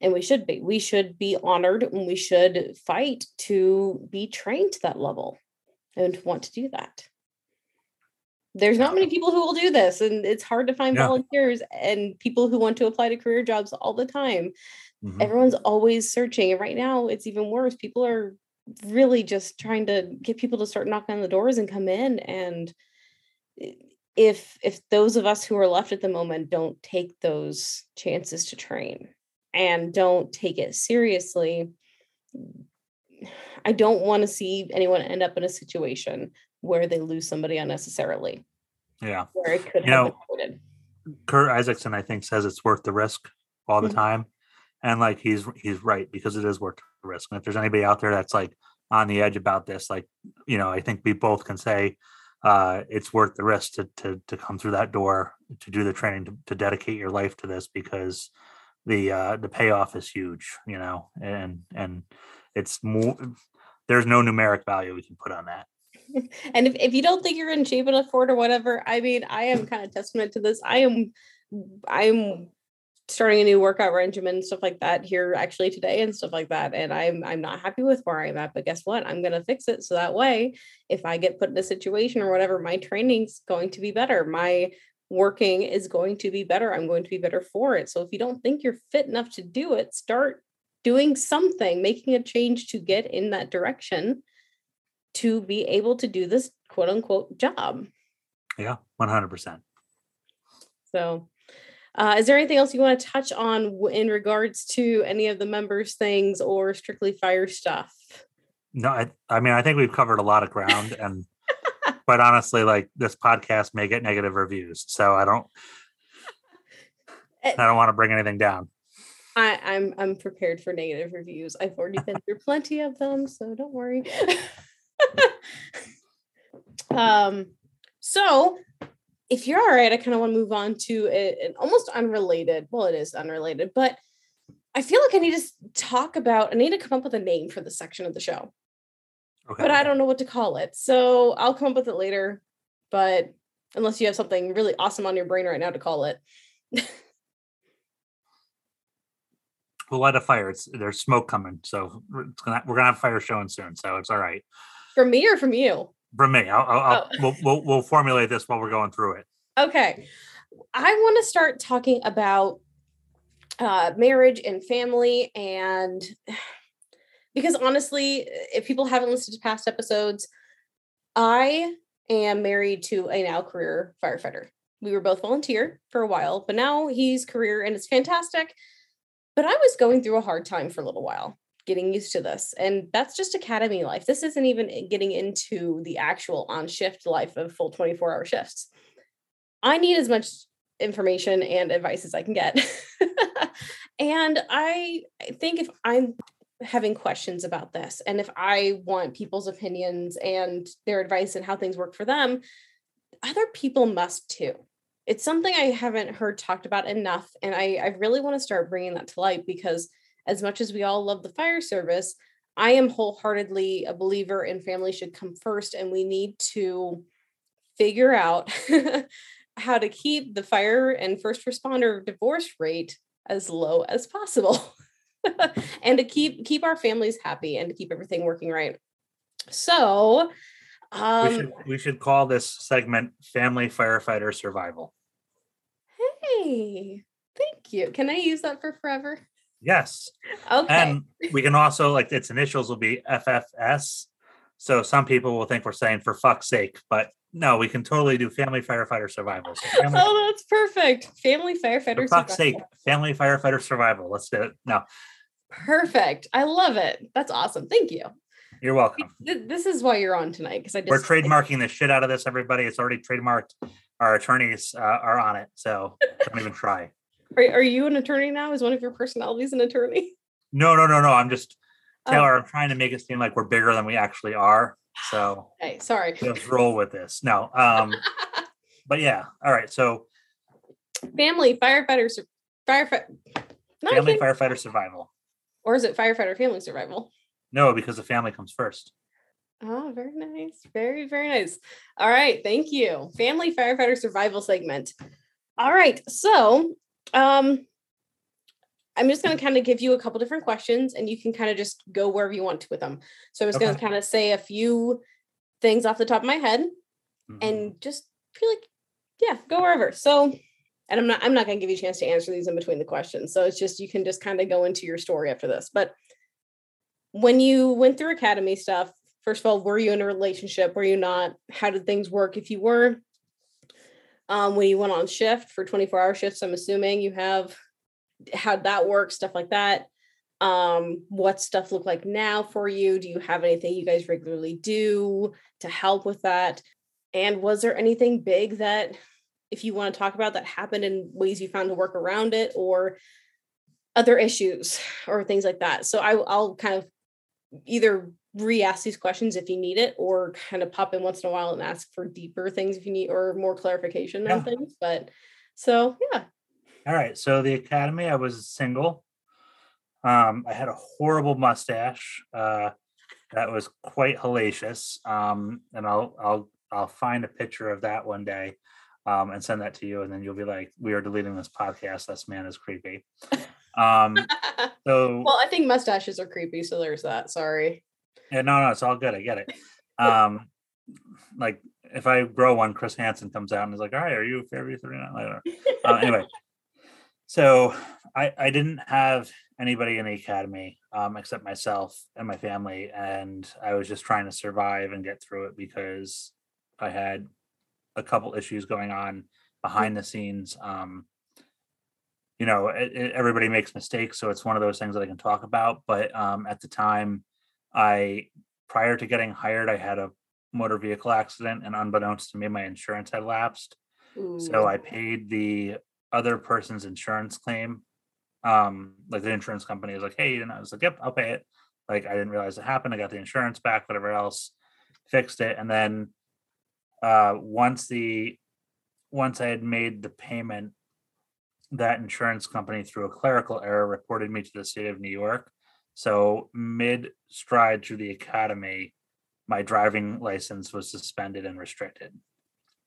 and we should be we should be honored and we should fight to be trained to that level and want to do that there's not many people who will do this and it's hard to find yeah. volunteers and people who want to apply to career jobs all the time mm-hmm. everyone's always searching and right now it's even worse people are really just trying to get people to start knocking on the doors and come in and if if those of us who are left at the moment don't take those chances to train and don't take it seriously i don't want to see anyone end up in a situation where they lose somebody unnecessarily yeah where it could you have know, avoided. Curt Isakson i think says it's worth the risk all the mm-hmm. time and like he's he's right because it is worth the risk. And if there's anybody out there that's like on the edge about this, like you know, I think we both can say uh, it's worth the risk to to to come through that door to do the training to, to dedicate your life to this because the uh, the payoff is huge, you know, and and it's more. There's no numeric value we can put on that. And if, if you don't think you're in shape enough for it or whatever, I mean, I am kind of testament to this. I am I'm starting a new workout regimen and stuff like that here actually today and stuff like that and i'm i'm not happy with where i'm at but guess what? I'm going to fix it so that way if i get put in a situation or whatever my training's going to be better. My working is going to be better. I'm going to be better for it. So if you don't think you're fit enough to do it start doing something making a change to get in that direction to be able to do this quote unquote job. Yeah 100% so uh, is there anything else you want to touch on in regards to any of the members' things or strictly fire stuff? No, I, I mean, I think we've covered a lot of ground, and quite honestly, like this podcast may get negative reviews, so I don't, eh I don't want to bring anything down. I, I'm I'm prepared for negative reviews. I've already been through plenty of them, so don't worry. um, so if you're all right, I kind of want to move on to an almost unrelated. Well, it is unrelated, but I feel like I need to talk about. I need to come up with a name for the section of the show, okay. but I don't know what to call it. So I'll come up with it later. But unless you have something really awesome on your brain right now to call it. we'll light a fire. It's there's smoke coming, so it's gonna we're gonna have fire showing soon, so it's all right. From me or from you? From me. I'll, I'll, oh. we'll, we'll, we'll formulate this while we're going through it. Okay. I want to start talking about uh, marriage and family and because honestly, if people haven't listened to past episodes, I am married to a now career firefighter. We were both volunteer for a while, but now he's career and it's fantastic. But I was going through a hard time for a little while getting used to this. And that's just academy life. This isn't even getting into the actual on shift life of full 24 hour shifts. I need as much information and advice as I can get. and I think if I'm having questions about this and if I want people's opinions and their advice and how things work for them, other people must too. It's something I haven't heard talked about enough. And I, I really want to start bringing that to light because as much as we all love the fire service, I am wholeheartedly a believer in family should come first, and we need to figure out how to keep the fire and first responder divorce rate as low as possible. and to keep keep our families happy and to keep everything working right. So um, we, should, we should call this segment family firefighter survival. Hey, thank you. Can I use that for forever? Yes. Okay. And we can also like its initials will be FFS. So some people will think we're saying for fuck's sake, but no, we can totally do family firefighter survival. So family, oh, that's perfect. Family firefighter. For fuck's survival. sake, family firefighter survival. Let's do it. Now, Perfect. I love it. That's awesome. Thank you. You're welcome. This is why you're on tonight because I just we're trademarking the shit out of this. Everybody, it's already trademarked. Our attorneys uh, are on it, so don't even try. Are, are you an attorney now? Is one of your personalities an attorney? No, no, no, no. I'm just Taylor. Oh. I'm trying to make it seem like we're bigger than we actually are. So, hey, sorry. Let's roll with this. No, um, but yeah. All right. So, family firefighter, firefighter, family firefighter survival, or is it firefighter family survival? No, because the family comes first. Oh, very nice. Very, very nice. All right. Thank you. Family firefighter survival segment. All right. So, um, I'm just going to kind of give you a couple different questions and you can kind of just go wherever you want to with them. So I'm just okay. going to kind of say a few things off the top of my head mm-hmm. and just feel like, yeah, go wherever. So, and I'm not, I'm not going to give you a chance to answer these in between the questions. So it's just, you can just kind of go into your story after this. But when you went through academy stuff, first of all, were you in a relationship? Were you not? How did things work if you were? Um, when you went on shift for 24 hour shifts, I'm assuming you have how'd that work, stuff like that. Um, what stuff look like now for you? Do you have anything you guys regularly do to help with that? And was there anything big that, if you want to talk about, that happened in ways you found to work around it or other issues or things like that? So I, I'll kind of either re-ask these questions if you need it or kind of pop in once in a while and ask for deeper things if you need or more clarification yeah. on things but so yeah. All right so the academy i was single. Um i had a horrible mustache uh that was quite hellacious um and i'll i'll i'll find a picture of that one day um and send that to you and then you'll be like we are deleting this podcast. This man is creepy. Um so well i think mustaches are creepy so there's that sorry yeah, no, no, it's all good. I get it. Um, like if I grow one, Chris Hansen comes out and is like, "All right, are you a Fairview 39 later?" Uh, anyway, so I I didn't have anybody in the academy um, except myself and my family, and I was just trying to survive and get through it because I had a couple issues going on behind the scenes. Um, you know, it, it, everybody makes mistakes, so it's one of those things that I can talk about. But um, at the time, I prior to getting hired, I had a motor vehicle accident, and unbeknownst to me, my insurance had lapsed. Ooh. So I paid the other person's insurance claim. Um, like the insurance company was like, "Hey," and I was like, "Yep, I'll pay it." Like I didn't realize it happened. I got the insurance back, whatever else, fixed it, and then uh, once the once I had made the payment, that insurance company through a clerical error reported me to the state of New York so mid stride through the academy, my driving license was suspended and restricted.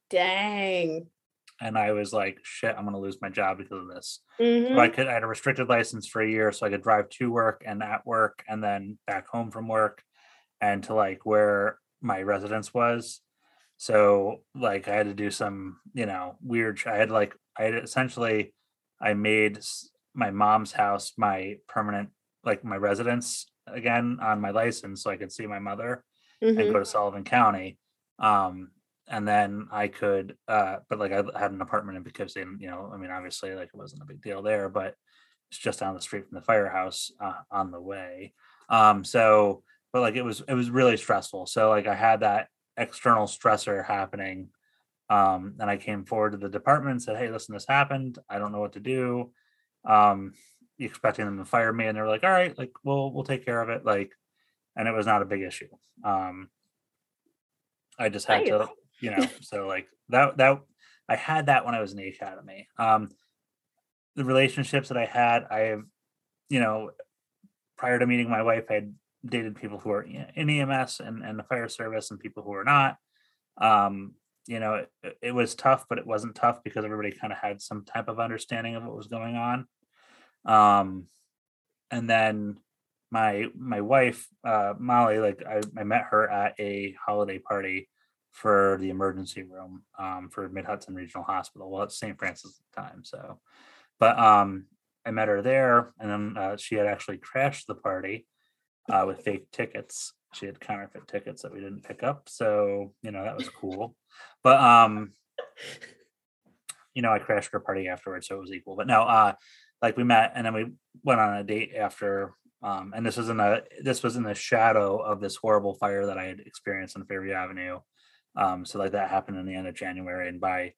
Dang. And I was like, shit, I'm gonna lose my job because of this. Mm-hmm. So I mm-hmm. could I had a restricted license for a year, so I could drive to work and at work and then back home from work and to like where my residence was. So like I had to do some, you know, weird I had like I had essentially I made my mom's house my permanent like my residence again on my license so I could see my mother mm-hmm. and go to Sullivan County. Um, and then I could, uh, but like I had an apartment in Poughkeepsie, and you know, I mean, obviously, like it wasn't a big deal there, but it's just down the street from the firehouse uh, on the way. Um, so, but like it was, it was really stressful. So, like I had that external stressor happening, um, and I came forward to the department and said, "Hey, listen, this happened. I don't know what to do." Um, expecting them to fire me and they're like all right like we'll we'll take care of it like and it was not a big issue. Um i just had nice. to you know so like that that i had that when i was in the academy. Um the relationships that i had i have you know prior to meeting my wife i had dated people who are in ems and, and the fire service and people who are not. Um you know it, it was tough but it wasn't tough because everybody kind of had some type of understanding of what was going on um, and then my my wife uh, Molly, like I, I met her at a holiday party for the emergency room um, for Mid Hudson Regional Hospital. Well, it's St. Francis at the time, so but um, I met her there, and then uh, she had actually crashed the party uh, with fake tickets. She had counterfeit tickets that we didn't pick up, so you know that was cool. But um, you know, I crashed her party afterwards, so it was equal. But no, uh, like we met and then we went on a date after Um, and this was in a this was in the shadow of this horrible fire that I had experienced on Fairview Avenue. Um, so like that happened in the end of January, and by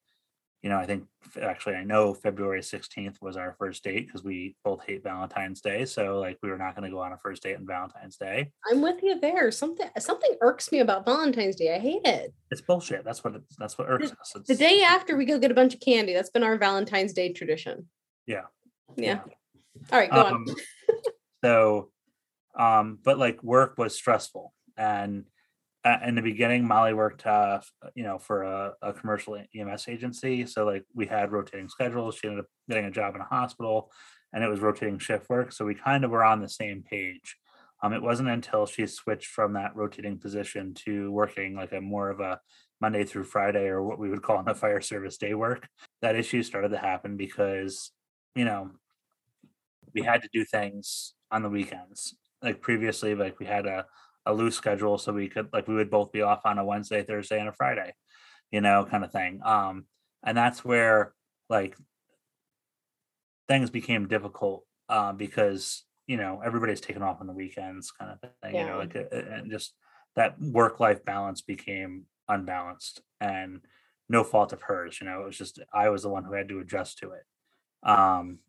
you know, I think actually I know February 16th was our first date because we both hate Valentine's Day. So like we were not going to go on a first date on Valentine's Day. I'm with you there. Something something irks me about Valentine's Day. I hate it. It's bullshit. That's what it's, that's what irks the, us. It's, the day after we go get a bunch of candy. That's been our Valentine's Day tradition. Yeah. Yeah. All right, go um, on. so um but like work was stressful and uh, in the beginning, Molly worked, uh, you know, for a, a, commercial EMS agency. So like we had rotating schedules. She ended up getting a job in a hospital, and it was rotating shift work. So we kind of were on the same page. Um, it wasn't until she switched from that rotating position to working like a more of a Monday through Friday, or what we would call in the fire service day work, that issues started to happen because, you know, we had to do things on the weekends. Like previously, like we had a a loose schedule so we could like we would both be off on a Wednesday, Thursday, and a Friday, you know, kind of thing. Um, and that's where like things became difficult uh, because you know everybody's taken off on the weekends, kind of thing. Yeah. You know, like uh, uh, and just that work life balance became unbalanced and no fault of hers. You know, it was just I was the one who had to adjust to it. Um,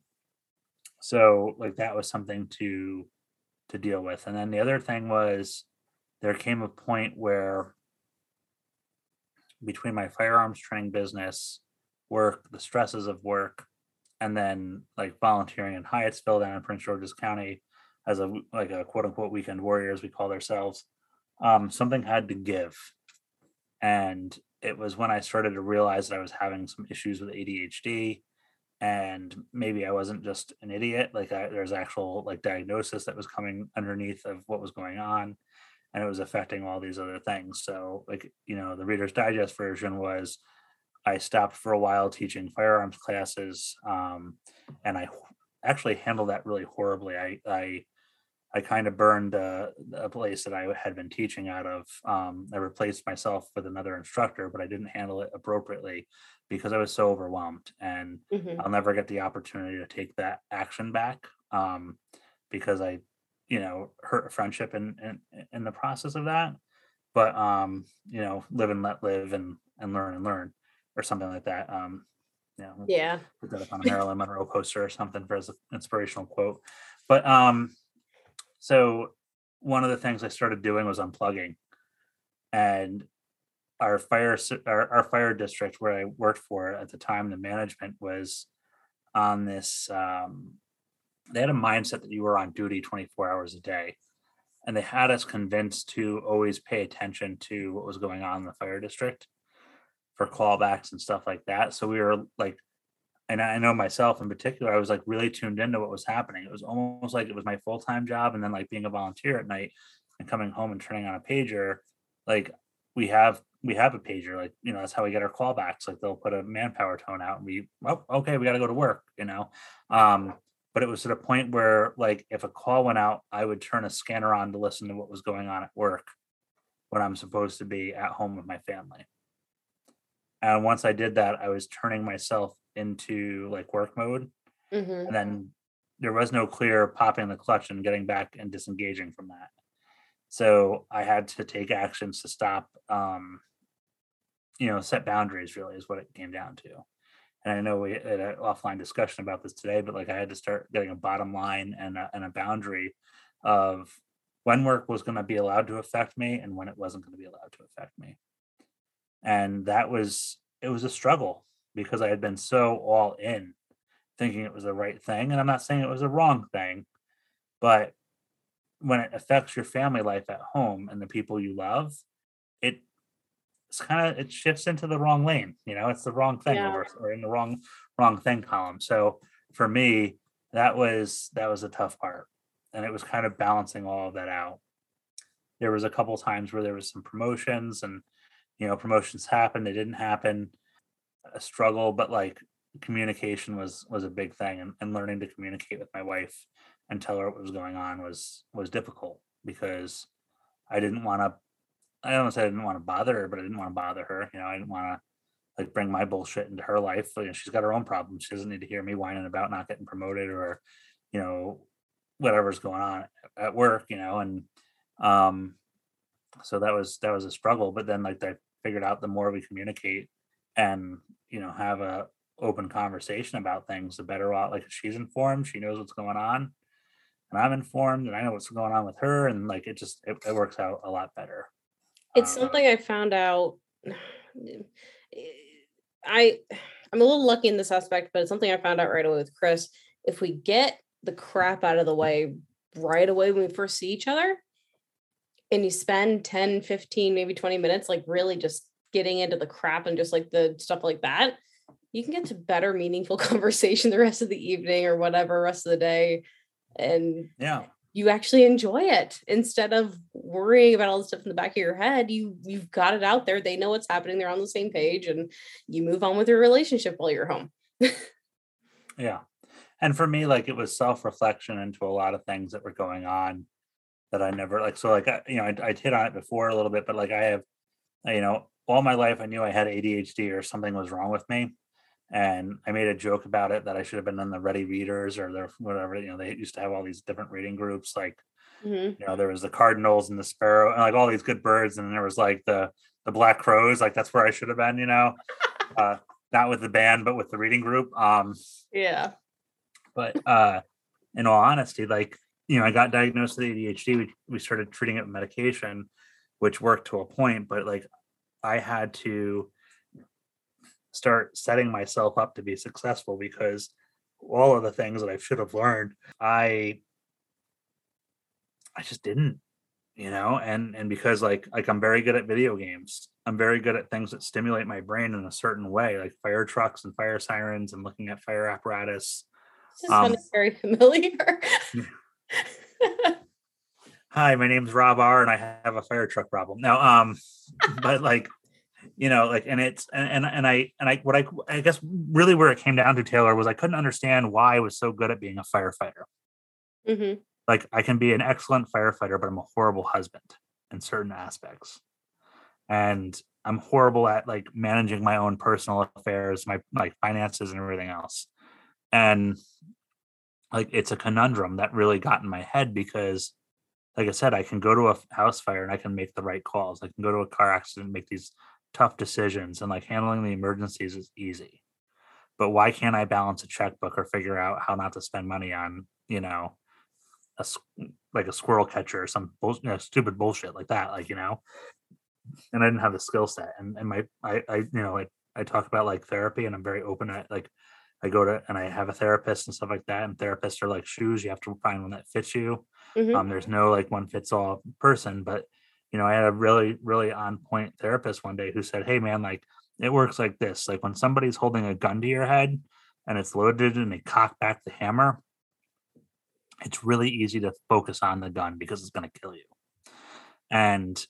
so like that was something to to deal with. And then the other thing was there came a point where between my firearms training business, work, the stresses of work, and then like volunteering in Hyattsville down in Prince George's County as a like a quote unquote weekend warrior as we call ourselves, um, something had to give. And it was when I started to realize that I was having some issues with ADHD and maybe I wasn't just an idiot. Like there's actual like diagnosis that was coming underneath of what was going on, and it was affecting all these other things. So like you know, the Reader's Digest version was I stopped for a while teaching firearms classes, um, and I actually handled that really horribly. I I I kind of burned a, a, place that I had been teaching out of. Um, I replaced myself with another instructor, but I didn't handle it appropriately because I was so overwhelmed and mm-hmm. I'll never get the opportunity to take that action back um, because I, you know, hurt a friendship in, in, in the process of that. But, um, you know, live and let live and, and learn and learn or something like that. Um, you know, yeah. Put that up on a Marilyn Monroe poster or something for as an inspirational quote. But um, so one of the things I started doing was unplugging. And our fire our, our fire district where I worked for at the time, the management was on this. Um, they had a mindset that you were on duty 24 hours a day, and they had us convinced to always pay attention to what was going on in the fire district for callbacks and stuff like that. So we were like, and I know myself in particular, I was like really tuned into what was happening. It was almost like it was my full time job, and then like being a volunteer at night and coming home and turning on a pager. Like we have we have a pager like you know that's how we get our callbacks like they'll put a manpower tone out and we oh okay we got to go to work you know? Um but it was at a point where like if a call went out i would turn a scanner on to listen to what was going on at work when i'm supposed to be at home with my family. And once i did that i was turning myself into like work mode. Mm-hmm. and then there was no clear popping the clutch and getting back and disengaging from that so i had to take actions to stop um you know set boundaries really is what it came down to. And i know we had an offline discussion about this today but like i had to start getting a bottom line and a, and a boundary of when work was going to be allowed to affect me and when it wasn't going to be allowed to affect me. And that was it was a struggle because i had been so all in thinking it was the right thing and i'm not saying it was a wrong thing but when it affects your family life at home and the people you love it it's kind of it shifts into the wrong lane you know it's the wrong thing yeah. or, or in the wrong wrong thing column so for me that was that was a tough part and it was kind of balancing all of that out there was a couple times where there was some promotions and you know promotions happened they didn't happen a struggle but like communication was was a big thing and, and learning to communicate with my wife and tell her what was going on was was difficult because i didn't want to I don't say I didn't want to bother her, but I didn't want to bother her. You know, I didn't want to like bring my bullshit into her life. You know, she's got her own problems. She doesn't need to hear me whining about not getting promoted or, you know, whatever's going on at work, you know, and um so that was that was a struggle. But then like I figured out the more we communicate and you know have a open conversation about things, the better off like she's informed, she knows what's going on, and I'm informed and I know what's going on with her, and like it just it, it works out a lot better. It's um, something I found out. I I'm a little lucky in this aspect, but it's something I found out right away with Chris. If we get the crap out of the way right away when we first see each other, and you spend 10, 15, maybe 20 minutes like really just getting into the crap and just like the stuff like that, you can get to better meaningful conversation the rest of the evening or whatever rest of the day. And yeah, you actually enjoy it instead of worrying about all the stuff in the back of your head. You you've got it out there. They know what's happening. They're on the same page and you move on with your relationship while you're home. yeah. And for me, like it was self-reflection into a lot of things that were going on that I never like. So like, I, you know, I, I'd hit on it before a little bit, but like I have, you know, all my life I knew I had ADHD or something was wrong with me. And I made a joke about it that I should have been in the Ready Readers or the whatever. You know, they used to have all these different reading groups. Like, mm-hmm. you know, there was the cardinals and the sparrow and like all these good birds, and there was like the the black crows. Like that's where I should have been. You know, uh, not with the band, but with the reading group. Um, yeah. But uh, in all honesty, like you know, I got diagnosed with ADHD. We, we started treating it with medication, which worked to a point, but like I had to start setting myself up to be successful because all of the things that I should have learned, I I just didn't, you know, and and because like like I'm very good at video games. I'm very good at things that stimulate my brain in a certain way, like fire trucks and fire sirens and looking at fire apparatus. This um, very familiar. Hi, my name's Rob R, and I have a fire truck problem now. Um, but like, you know, like, and it's and and, and I and I what I I guess really where it came down to Taylor was I couldn't understand why I was so good at being a firefighter. Mm-hmm. Like, I can be an excellent firefighter, but I'm a horrible husband in certain aspects, and I'm horrible at like managing my own personal affairs, my like finances, and everything else. And like it's a conundrum that really got in my head because like I said, I can go to a house fire and I can make the right calls. I can go to a car accident and make these tough decisions and like handling the emergencies is easy. But why can't I balance a checkbook or figure out how not to spend money on, you know, a like a squirrel catcher or some bull, you know, stupid bullshit like that, like you know. And I didn't have the skill set, and and my I I you know I I talk about like therapy, and I'm very open at like I go to and I have a therapist and stuff like that. And therapists are like shoes; you have to find one that fits you. Mm-hmm. Um, there's no like one fits all person, but you know, I had a really, really on point therapist one day who said, "Hey, man, like it works like this: like when somebody's holding a gun to your head and it's loaded and they cock back the hammer, it's really easy to focus on the gun because it's going to kill you. And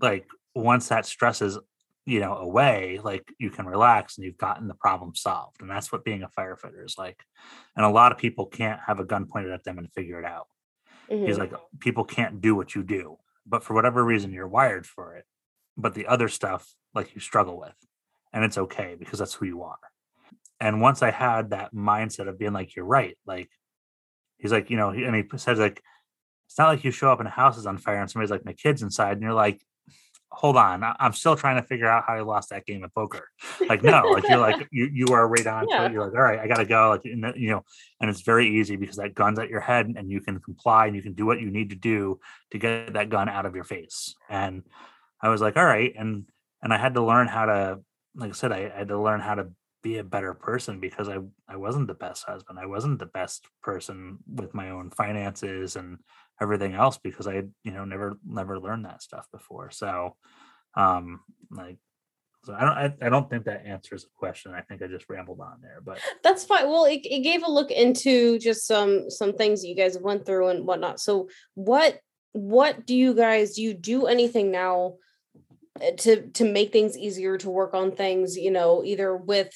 like once that stress is you know away like you can relax and you've gotten the problem solved and that's what being a firefighter is like and a lot of people can't have a gun pointed at them and figure it out mm-hmm. he's like people can't do what you do but for whatever reason you're wired for it but the other stuff like you struggle with and it's okay because that's who you are. And once i had that mindset of being like you're right like he's like you know and he says like it's not like you show up and a house is on fire and somebody's like my kid's inside and you're like hold on, I'm still trying to figure out how I lost that game of poker. Like, no, like you're like you you are right on yeah. to it. You're like, all right, I gotta go. Like, the, you know, and it's very easy because that gun's at your head, and you can comply and you can do what you need to do to get that gun out of your face. And I was like, all right, and and I had to learn how to, like I said, I, I had to learn how to be a better person because I I wasn't the best husband. I wasn't the best person with my own finances and everything else because I you know never never learned that stuff before. So um like so I don't I, I don't think that answers the question. I think I just rambled on there, but that's fine. Well, it, it gave a look into just some some things that you guys went through and whatnot. So what what do you guys do you do anything now eh, to to make things easier to work on things, you know, either with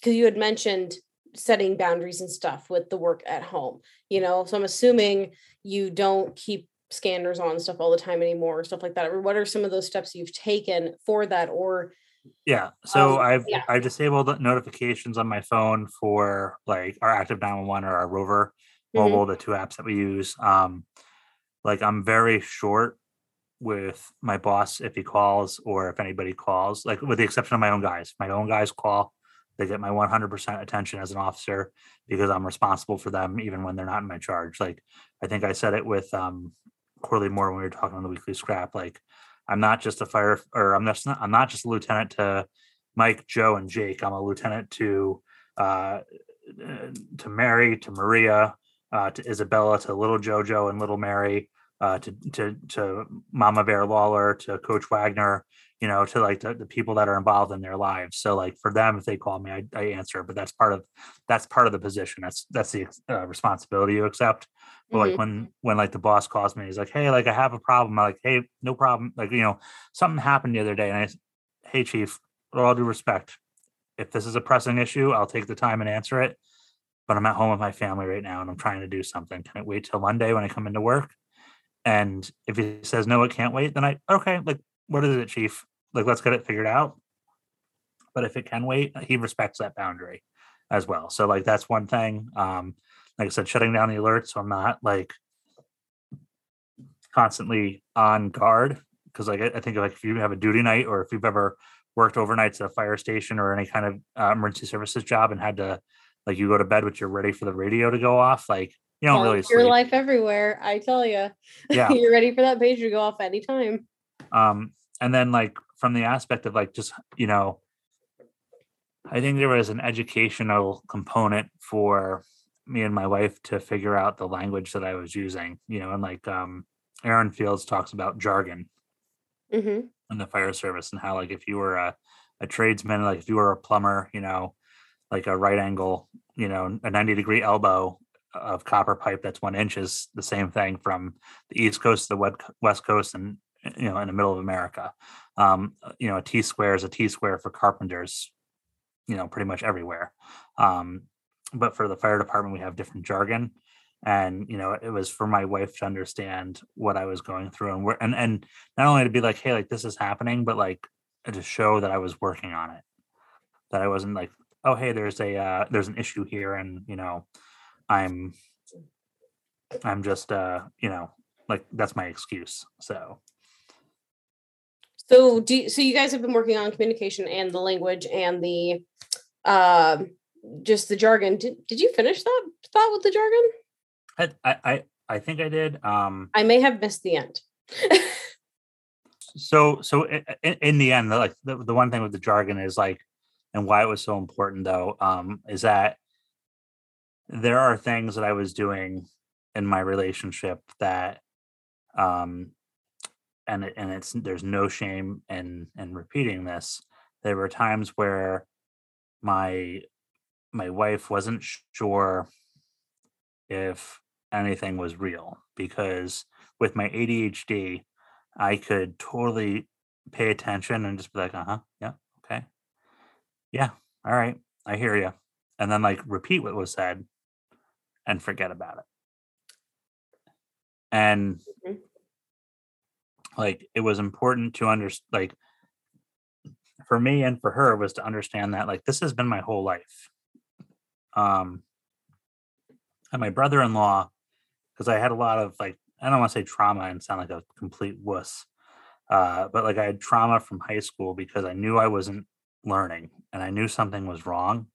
because you had mentioned setting boundaries and stuff with the work at home, you know. So I'm assuming you don't keep scanners on stuff all the time anymore or stuff like that. Or what are some of those steps you've taken for that? Or yeah, so um, I've yeah. I've disabled notifications on my phone for like our active 911 or our rover Mhm. mobile, the two apps that we use. Um, like I'm very short with my boss if he calls or if anybody calls, like with the exception of my own guys. My own guys call, they get my 100% attention as an officer because I'm responsible for them even when they're not in my charge. Like I think I said it with um Corley Moore when we were talking on the weekly scrap. Like I'm not just a fire or I'm just not I'm not just a lieutenant to Mike, Joe, and Jake. I'm a lieutenant to uh to Mary, to Maria, uh, to Isabella, to little Jojo and little Mary, uh, to to to Mama Bear Lawler, to Coach Wagner, you know, to like the, the people that are involved in their lives. So like for them, if they call me, I, I answer. But that's part of that's part of the position. That's that's the uh, responsibility you accept. But like Mhm. when when like the boss calls me, he's like, "Hey, like I have a problem." I'm like, "Hey, no problem." Like you know, something happened the other day, and I, "Hey, chief, with all due respect, if this is a pressing issue, I'll take the time and answer it. But I'm at home with my family right now, and I'm trying to do something. Can it wait till Monday when I come into work?" And if he says no, it can't wait, then I okay, like what is it, chief? Like let's get it figured out. But if it can wait, he respects that boundary as well. So like that's one thing. Um, like I said, shutting down the alerts, so I'm not like constantly on guard because like I, think like if you have a duty night or if you've ever worked overnights at a fire station or any kind of uh, emergency services job and had to like you go to bed but you're ready for the radio to go off, like you don't really your sleep. life everywhere. I tell you, Yeah. you're ready for that page to go off anytime. um and then like from the aspect of like just you know i think there was an educational component for me and my wife to figure out the language that i was using you know and like um aaron fields talks about jargon hmm in the fire service and how like if you were a, a tradesman like if you were a plumber you know like a right angle you know a 90 degree elbow of copper pipe that's one inch is the same thing from the east coast to the west coast and you know in the middle of america. Um you know a t square is a t square for carpenters you know pretty much everywhere. Um but for the fire department we have different jargon. And you know it was for my wife to understand what i was going through and where and and not only to be like hey like this is happening but like to show that i was working on it. That i wasn't like oh hey there's a uh there's an issue here and you know i'm i'm just uh you know like that's my excuse so So do you- so you guys have been working on communication and the language and the um just the jargon. Did, did you finish that thought with the jargon? I, I i think i did um I may have missed the end. so so i- i- in, the end like the, the one thing with the jargon is like and why it was so important though um is that there are things that i was doing in my relationship that um and it, and it's there's no shame in in repeating this there were times where my my wife wasn't sure if anything was real because with my ADHD I could totally pay attention and just be like, uh huh, yeah, okay, yeah, all right, I hear you, and then like repeat what was said and forget about it. And Mhm. Like it was important to understand, like for me and for her was to understand that like this has been my whole life. Um, and my brother-in-law, because I had a lot of like I don't want to say trauma and sound like a complete wuss, uh, but like I had trauma from high school because I knew I wasn't learning and I knew something was wrong.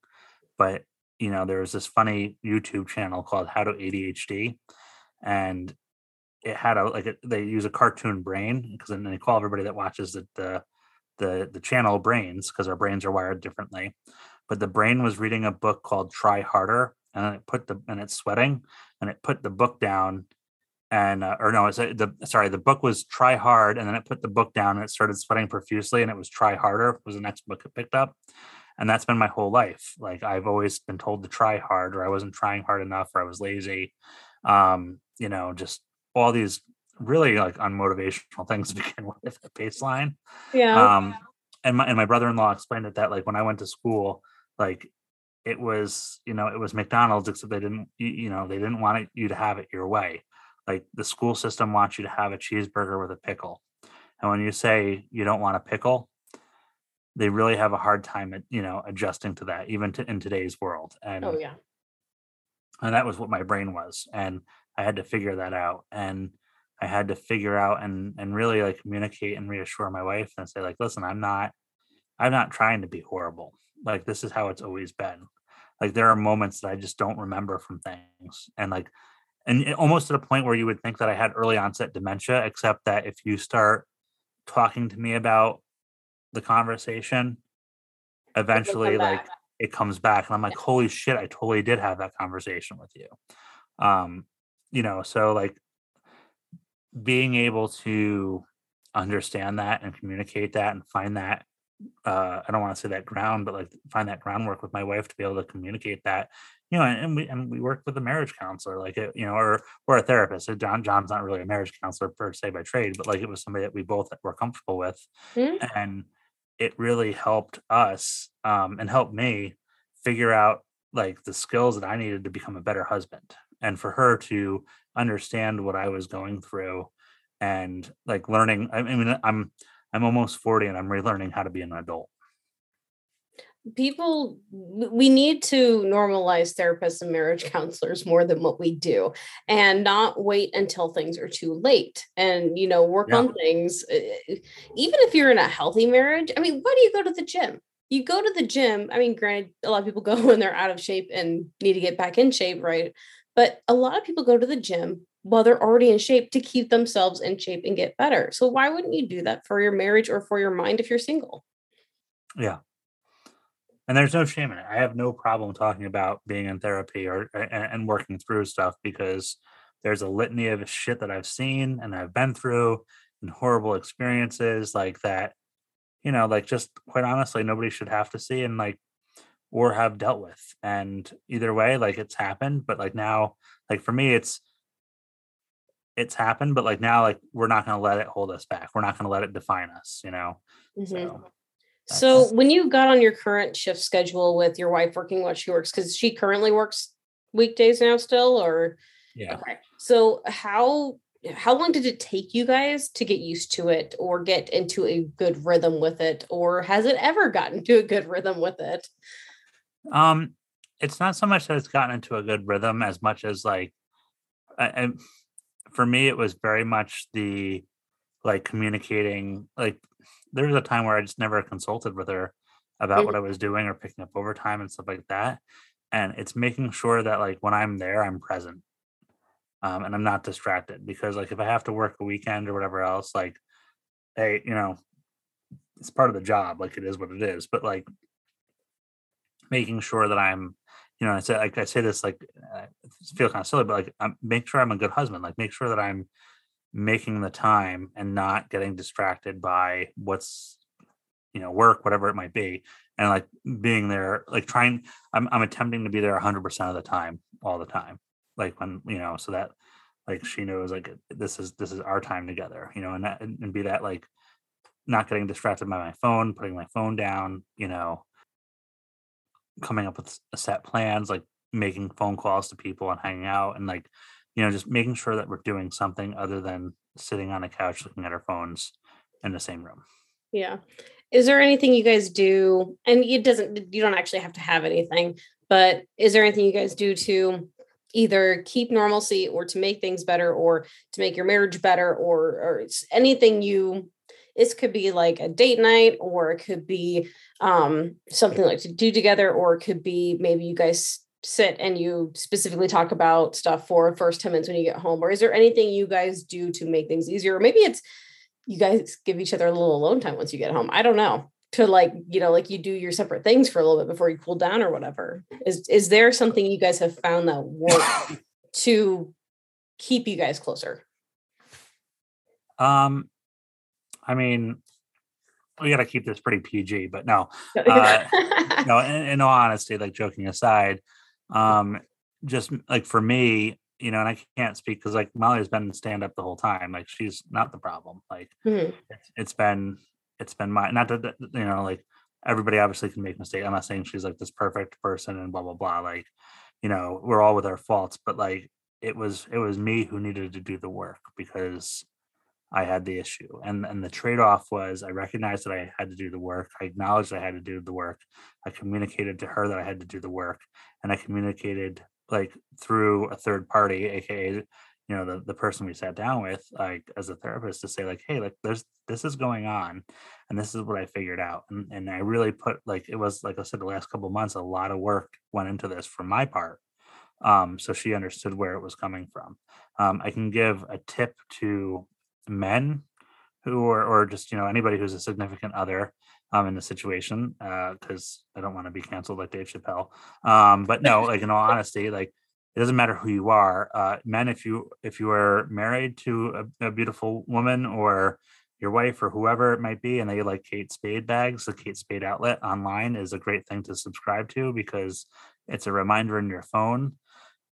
But you know, there was this funny YouTube channel called How to ADHD, and it had a like they use a cartoon brain because then they call everybody that watches the the the, the channel brains because our brains are wired differently. But the brain was reading a book called Try Harder, and it put the and it's sweating, and it put the book down and uh, or no, it's the sorry, the book was Try Hard, and then it put the book down and it started sweating profusely, and it was Try Harder was the next book it picked up, and that's been my whole life. Like I've always been told to try hard, or I wasn't trying hard enough, or I was lazy. Um, you know, just all these really like unmotivational things to begin with at baseline. Yeah. um and my and my brother-in-law explained it that like when i went to school like it was you know it was mcdonald's except they didn't you, you know they didn't want it, you to have it your way. Like the school system wants you to have a cheeseburger with a pickle. And when you say you don't want a pickle they really have a hard time at you know adjusting to that even to, in today's world. And oh yeah. and that was what my brain was. And i had to figure that out and i had to figure out and and really like communicate and reassure my wife and say like listen i'm not i'm not trying to be horrible. Like this is how it's always been. Like there are moments that i just don't remember from things. And like and almost to the point where you would think that i had early onset dementia except that if you start talking to me about the conversation eventually like it comes back and i'm like holy shit i totally did have that conversation with you. Um you know so like being able to understand that and communicate that and find that uh i don't want to say that ground but like find that groundwork with my wife to be able to communicate that you know and we and we work with a marriage counselor like it you know or or a therapist john john's not really a marriage counselor per se by trade but like it was somebody that we both were comfortable with mm-hmm. and it really helped us um, and helped me figure out like the skills that I needed to become a better husband and for her to understand what I was going through and like learning I mean I'm I'm almost 40 and I'm relearning how to be an adult. People we need to normalize therapists and marriage counselors more than what we do and not wait until things are too late and you know work yeah. on things eh, eh, even if you're in a healthy marriage i mean why do you go to the gym? You go to the gym i mean granted a lot of people go when they're out of shape and need to get back in shape right but a lot of people go to the gym while they're already in shape to keep themselves in shape and get better so why wouldn't you do that for your marriage or for your mind if you're single yeah and there's no shame in it. I have no problem talking about being in therapy or and, working through stuff because there's a litany of shit that I've seen and I've been through and horrible experiences like that. You know, like just quite honestly, nobody should have to see and like or have dealt with. And either way, like it's happened. But like now, like for me, it's it's happened. But like now, like we're not going to let it hold us back. We're not going to let it define us. You know. Mm-hmm. So so when you got on your current shift schedule with your wife working what she works, because she currently works weekdays now still, or yeah. Okay. So how how long did it take you guys to get used to it or get into a good rhythm with it or has it ever gotten to a good rhythm with it um it's not so much that it's gotten into a good rhythm as much as like I, for me it was very much the like communicating like there was a time where I just never consulted with her about mm-hmm. what I was doing or picking up overtime and stuff like that. And it's making sure that like when I'm there, I'm present. Um, and I'm not distracted because like if I have to work a weekend or whatever else, like, hey, you know, it's part of the job, like it is what it is. But like making sure that I'm, you know, I say like I say this like I feel kind of silly, but like I'm, make sure I'm a good husband. Like make sure that I'm making the time and not getting distracted by what's you know work whatever it might be and like being there like trying i'm, I'm attempting to be there 100% of the time all the time like when you know so that like she knows like this is this is our time together you know and that, and be that like not getting distracted by my phone putting my phone down you know coming up with set plans like making phone calls to people and hanging out and like you know, just making sure that we're doing something other than sitting on a couch looking at our phones in the same room. Yeah. Is there anything you guys do? And it doesn't, you don't actually have to have anything, but is there anything you guys do to either keep normalcy or to make things better or to make your marriage better or, or anything you this could be like a date night or it could be um, something like to do together or it could be maybe you guys sit and you specifically talk about stuff for first 10 minutes when you get home? Or is there anything you guys do to make things easier? Or maybe it's you guys give each other a little alone time once you get home. I don't know. To like, you know, like you do your separate things for a little bit before you cool down or whatever. Is is there something you guys have found that works to keep you guys closer? Um, I mean, we got to keep this pretty PG, but no, uh, no. In, in all honesty, like joking aside, um just like for me you know and i can't speak because like molly has been stand up the whole time like she's not the problem like mm-hmm. it's, it's been it's been my not that you know like everybody obviously can make mistakes i'm not saying she's like this perfect person and blah blah blah like you know we're all with our faults but like it was it was me who needed to do the work because I had the issue. And and the trade-off was I recognized that I had to do the work. I acknowledged I had to do the work. I communicated to her that I had to do the work. And I communicated like through a third party, aka you know the the person we sat down with like as a therapist to say like hey like there's this is going on and this is what i figured out and, and i really put like it was like i said the last couple months a lot of work went into this from my part um so she understood where it was coming from um i can give a tip to men who are or just you know anybody who's a significant other um in the situation uh because i don't want to be canceled like dave chappelle. Um but no like in all honesty like it doesn't matter who you are uh, men if you if you are married to a, a, beautiful woman or your wife or whoever it might be and they like kate spade bags the kate spade outlet online is a great thing to subscribe to because it's a reminder in your phone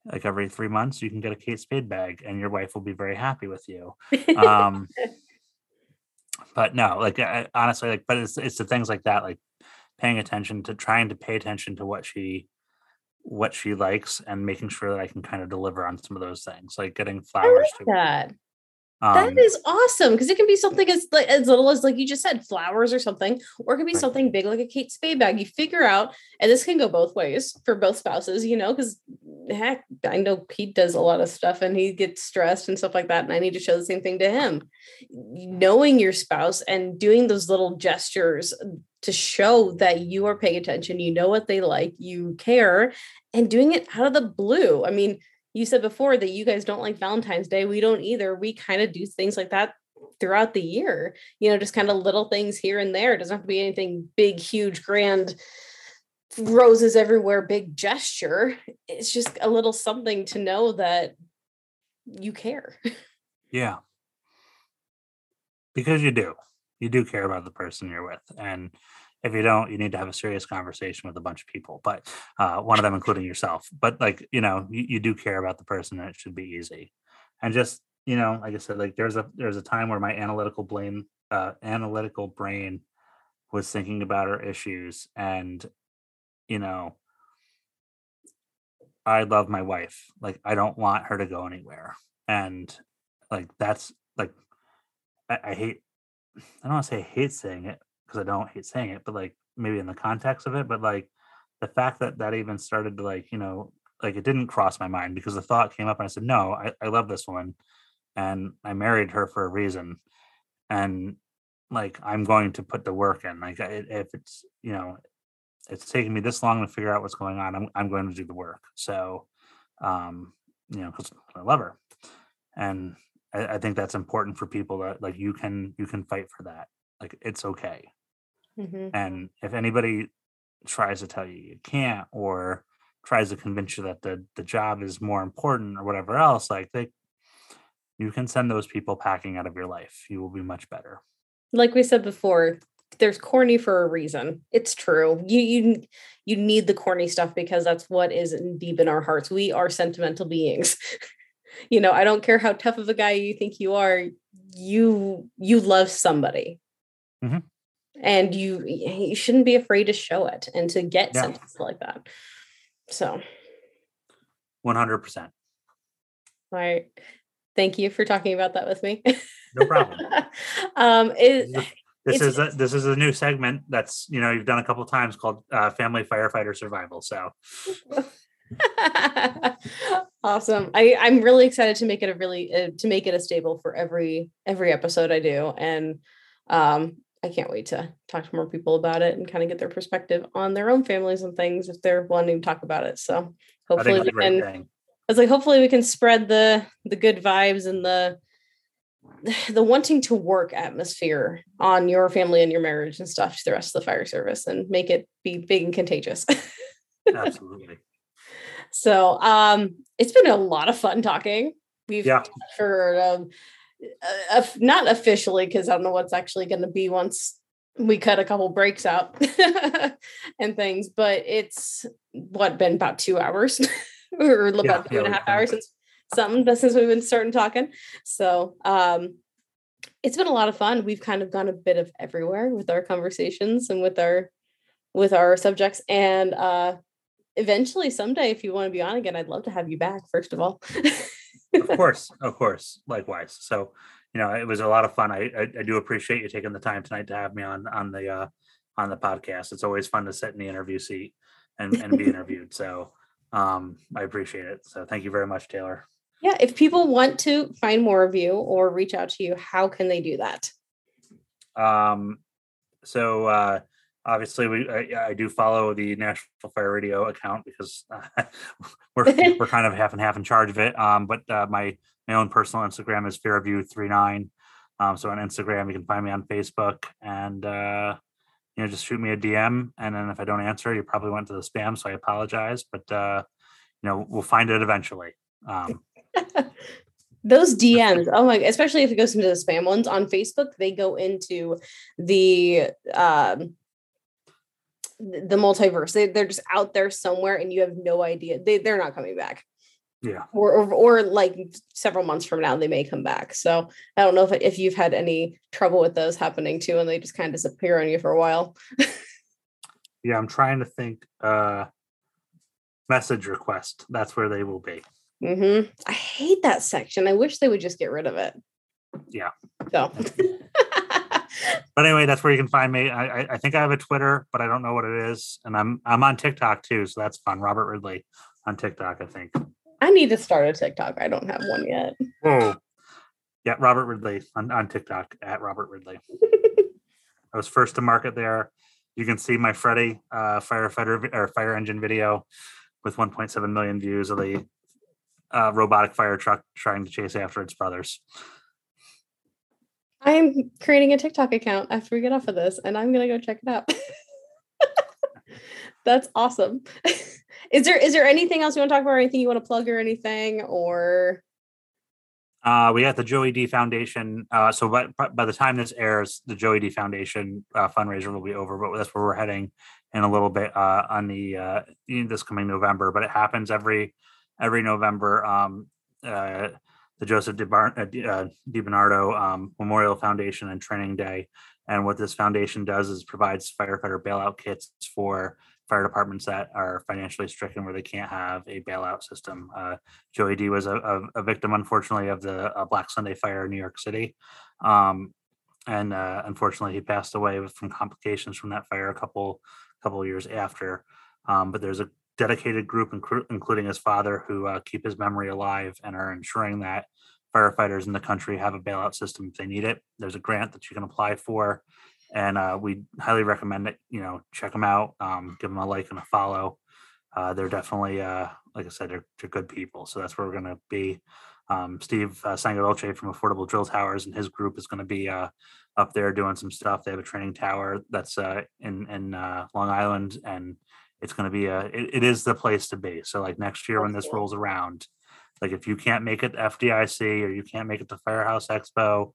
like every three months you can get a kate spade bag and your wife will be very happy with you um but no like I, honestly like but it's it's the things like that like paying attention to trying to pay attention to what she what she likes and making sure that I can kind of deliver on some of those things, like getting flowers to that. Um, that is awesome because it can be something as like as little as like you just said, flowers or something, or it can be right. something big like a Kate Spade bag. You figure out, and this can go both ways for both spouses, you know, because heck, I know Pete does a lot of stuff and he gets stressed and stuff like that, and I need to show the same thing to him. Knowing your spouse and doing those little gestures to show that you are paying attention, you know what they like, you care, and doing it out of the blue. I mean, you said before that you guys don't like Valentine's Day. We don't either. We kind of do things like that throughout the year, you know, just kind of little things here and there. It doesn't have to be anything big, huge, grand, roses everywhere, big gesture. It's just a little something to know that you care. Yeah. Because you do. You do care about the person you're with. And if you don't you need to have a serious conversation with a bunch of people but uh, one of them including yourself but like you know you, you do care about the person and it should be easy. And just you know like i said like there's a there's a time where my analytical brain uh, analytical brain was thinking about our issues and you know i love my wife like i don't want her to go anywhere. And like that's like i, I hate i don't want to say I hate saying it because I don't hate saying it, but like maybe in the context of it, but like the fact that that even started to like, you know, like it didn't cross my mind because the thought came up and I said, no, I, I love this woman and I married her for a reason. And like, I'm going to put the work in. Like, if it's, you know, it's taking me this long to figure out what's going on, I'm, I'm going to do the work. So, um, you know, because I love her. And I, I think that's important for people that like you can, you can fight for that. Like, it's okay. Mm-hmm. And if anybody tries to tell you you can't or tries to convince you that the the job is more important or whatever else, like they you can send those people packing out of your life. You will be much better. Like we said before, there's corny for a reason. It's true. You you you need the corny stuff because that's what is deep in our hearts. We are sentimental beings. you know, I don't care how tough of a guy you think you are, you you love somebody. Mm-hmm and you you shouldn't be afraid to show it and to get yeah. sentences like that. So. 100% all right. Thank you for talking about that with me. No problem. Um it, this is a, this is a new segment that's you know you've done a couple times called uh, family firefighter survival so. Awesome. I i'm really excited to make it a really uh, to make it a stable for every every episode i do and um I can't wait to talk to more people about it and kind of get their perspective on their own families and things if they're wanting to talk about it. So hopefully we can. Thing. I was like, hopefully we can spread the the good vibes and the the wanting to work atmosphere on your family and your marriage and stuff to the rest of the fire service and make it be big and contagious. Absolutely. So um it's been a lot of fun talking. We've yeah. for um, uh, not officially because I don't know what's actually going to be once we cut a couple breaks out and things, but it's what been about two hours or about yeah, two and a half hours since something since we've been starting talking. So um it's been a lot of fun. We've kind of gone a bit of everywhere with our conversations and with our with our subjects. And uh eventually someday if you want to be on again, I'd love to have you back, first of all. of course, of course, likewise. So, you know, it was a lot of fun. I, I, I do appreciate you taking the time tonight to have me on on the uh, on the podcast. It's always fun to sit in the interview seat and and be interviewed. So, um, I appreciate it. So thank you very much, Taylor. Yeah, if people want to find more of you or reach out to you, how can they do that? Um, so uh, obviously, we I, I, do follow the National Fire Radio account because uh, we're we're kind of half and half in charge of it. Um, but uh, my my own personal Instagram is Fairview39. Um, so on Instagram, you can find me on Facebook and uh, you know just shoot me a DM. And then if I don't answer, you probably went to the spam, so I apologize. But uh, you know we'll find it eventually. Um, those DMs, oh my, especially if it goes into the spam ones on Facebook, they go into the um the multiverse. They they're just out there somewhere and you have no idea. They they're not coming back. Yeah. Or, or, or like several months from now they may come back. So I don't know if if you've had any trouble with those happening too and they just kind of disappear on you for a while. yeah, I'm trying to think uh message request. That's where they will be. Mm-hmm. I hate that section. I wish they would just get rid of it. Yeah. So. but anyway, that's where you can find me. I, I think I have a Twitter, but I don't know what it is, and I'm I'm on TikTok too, so that's fun. Robert Ridley on TikTok, I think. I need to start a TikTok. I don't have one yet. Oh, yeah, Robert Ridley on, on TikTok at Robert Ridley. I was first to market there. You can see my Freddy uh, firefighter or fire engine video with 1.7 million views of the uh, robotic fire truck trying to chase after its brothers. I'm creating a TikTok account after we get off of this, and I'm gonna go check it out. That's awesome. is there is there anything else you want to talk about, or anything you want to plug, or anything, or? Uh, we got the Joey D Foundation. Uh, so by, by the time this airs, the Joey D Foundation uh, fundraiser will be over, but that's where we're heading in a little bit uh, on the uh, this coming November. But it happens every every November. Um, uh, the Joseph DiBar- uh, uh DiBernardo um, Memorial Foundation and Training Day. And what this foundation does is provides firefighter bailout kits for fire departments that are financially stricken where they can't have a bailout system. Uh, Joey D was a, a, a, victim, unfortunately, of the uh, Black Sunday fire in New York City. Um, and uh, unfortunately, he passed away from complications from that fire a couple couple years after. Um, but there's a dedicated group, inclu- including his father, who uh, keep his memory alive and are ensuring that firefighters in the country have a bailout system if they need it. There's a grant that you can apply for, and uh, we highly recommend it. You know, check them out, um, give them a like and a follow. Uh, they're definitely, uh, like I said, they're, they're, good people. So that's where we're going to be. Um, Steve uh, from Affordable Drill Towers and his group is going to be uh, up there doing some stuff. They have a training tower that's uh, in in uh, Long Island, and it's going to be a it, it is the place to be. So like next year when this rolls around, like if you can't make it to FDIC or you can't make it to Firehouse Expo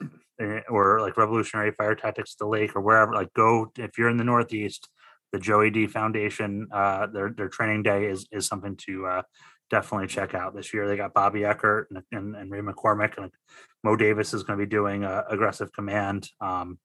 eh, or like Revolutionary Fire Tactics the Lake or wherever, like go if you're in the Northeast, the Joey D Foundation, uh, their their training day is is something to uh, definitely check out. This year they got Bobby Eckert and, and, and Ray McCormack and Mo Davis is going to be doing uh, aggressive command. Um,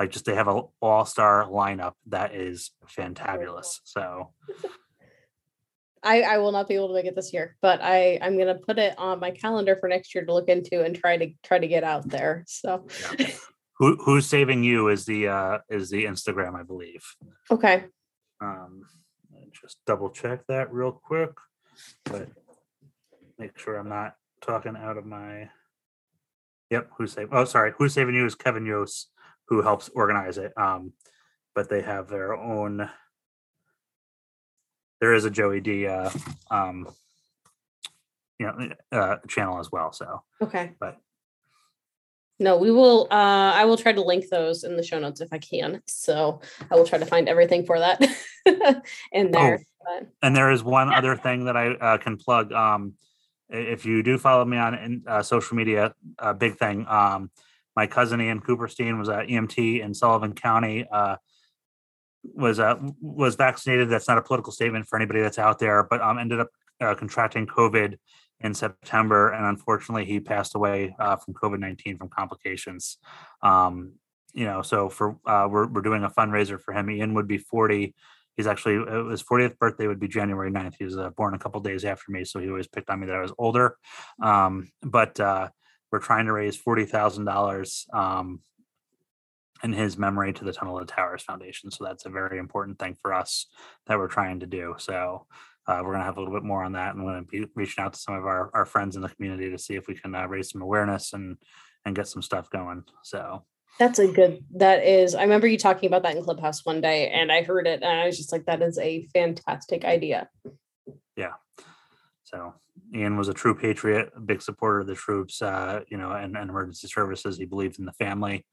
like just they have an all-star lineup that is fantabulous. So I, I will not be able to make it this year, but I I'm gonna put it on my calendar for next year to look into and try to try to get out there. So yeah. Who who's saving you is the uh is the Instagram, I believe. Okay. Um just double check that real quick, but make sure I'm not talking out of my Yep, who's saving oh sorry, who's saving you is Kevin Yos who helps organize it. Um, but they have their own. There is a Joey D, uh, um, you know, uh, channel as well. So okay, but no, we will. Uh, I will try to link those in the show notes if I can. So I will try to find everything for that in there. Oh, and there is one other thing that I uh, can plug. Um, if you do follow me on in, uh, social media, a big thing. Um, my cousin Ian Cooperstein was at EMT in Sullivan County. Uh, was uh, was vaccinated. That's not a political statement for anybody that's out there, but um, ended up uh, contracting COVID in September, and unfortunately, he passed away uh, from COVID nineteen from complications. Um, you know, so for uh, we're we're doing a fundraiser for him. Ian would be forty. He's actually his 40th birthday would be January 9th. He was uh, born a couple days after me, so he always picked on me that I was older. Um, but uh, we're trying to raise forty thousand um, dollars in his memory to the Tunnel to Towers Foundation. So that's a very important thing for us that we're trying to do. So uh, we're going to have a little bit more on that, and we're going to be reaching out to some of our, our friends in the community to see if we can uh, raise some awareness and and get some stuff going. So that's a good. That is. I remember you talking about that in Clubhouse one day, and I heard it, and I was just like, "That is a fantastic idea." Yeah. So Ian was a true patriot, a big supporter of the troops, uh, you know, and, and emergency services. He believed in the family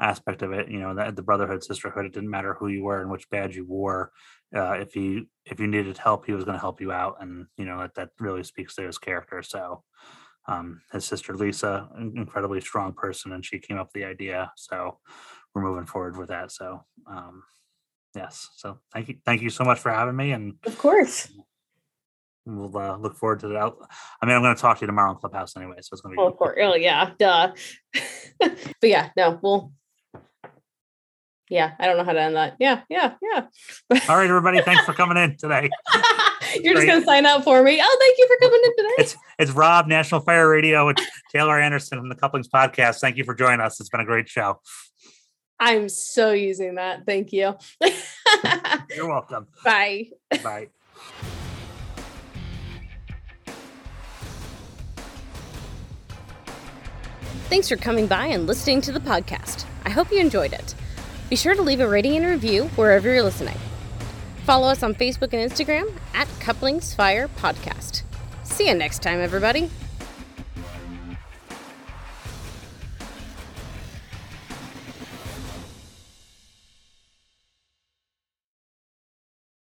aspect of it. You know, that the brotherhood, sisterhood. It didn't matter who you were and which badge you wore. Uh, if you if you needed help, he was going to help you out, and you know that that really speaks to his character. So, um, his sister Lisa, an incredibly strong person, and she came up with the idea. So, we're moving forward with that. So, um, yes. So, thank you, thank you so much for having me, and of course. We'll uh, look forward to that. I mean, I'm going to talk to you tomorrow in Clubhouse anyway, so it's going to be. Oh, of course. Oh, yeah, duh. but yeah, no, we'll yeah, I don't know how to end that. Yeah, yeah, yeah. All right, everybody. Thanks for coming in today. You're just gonna sign up for me. Oh, thank you for coming in today. It's it's Rob, National Fire Radio, with Taylor Anderson from the Couplings Podcast. Thank you for joining us. It's been a great show. I'm so using that. Thank you. You're welcome. Bye. Bye. Thanks for coming by and listening to the podcast. I hope you enjoyed it. Be sure to leave a rating and review wherever you're listening. Follow us on Facebook and Instagram at Couplings Fire Podcast. See you next time, everybody.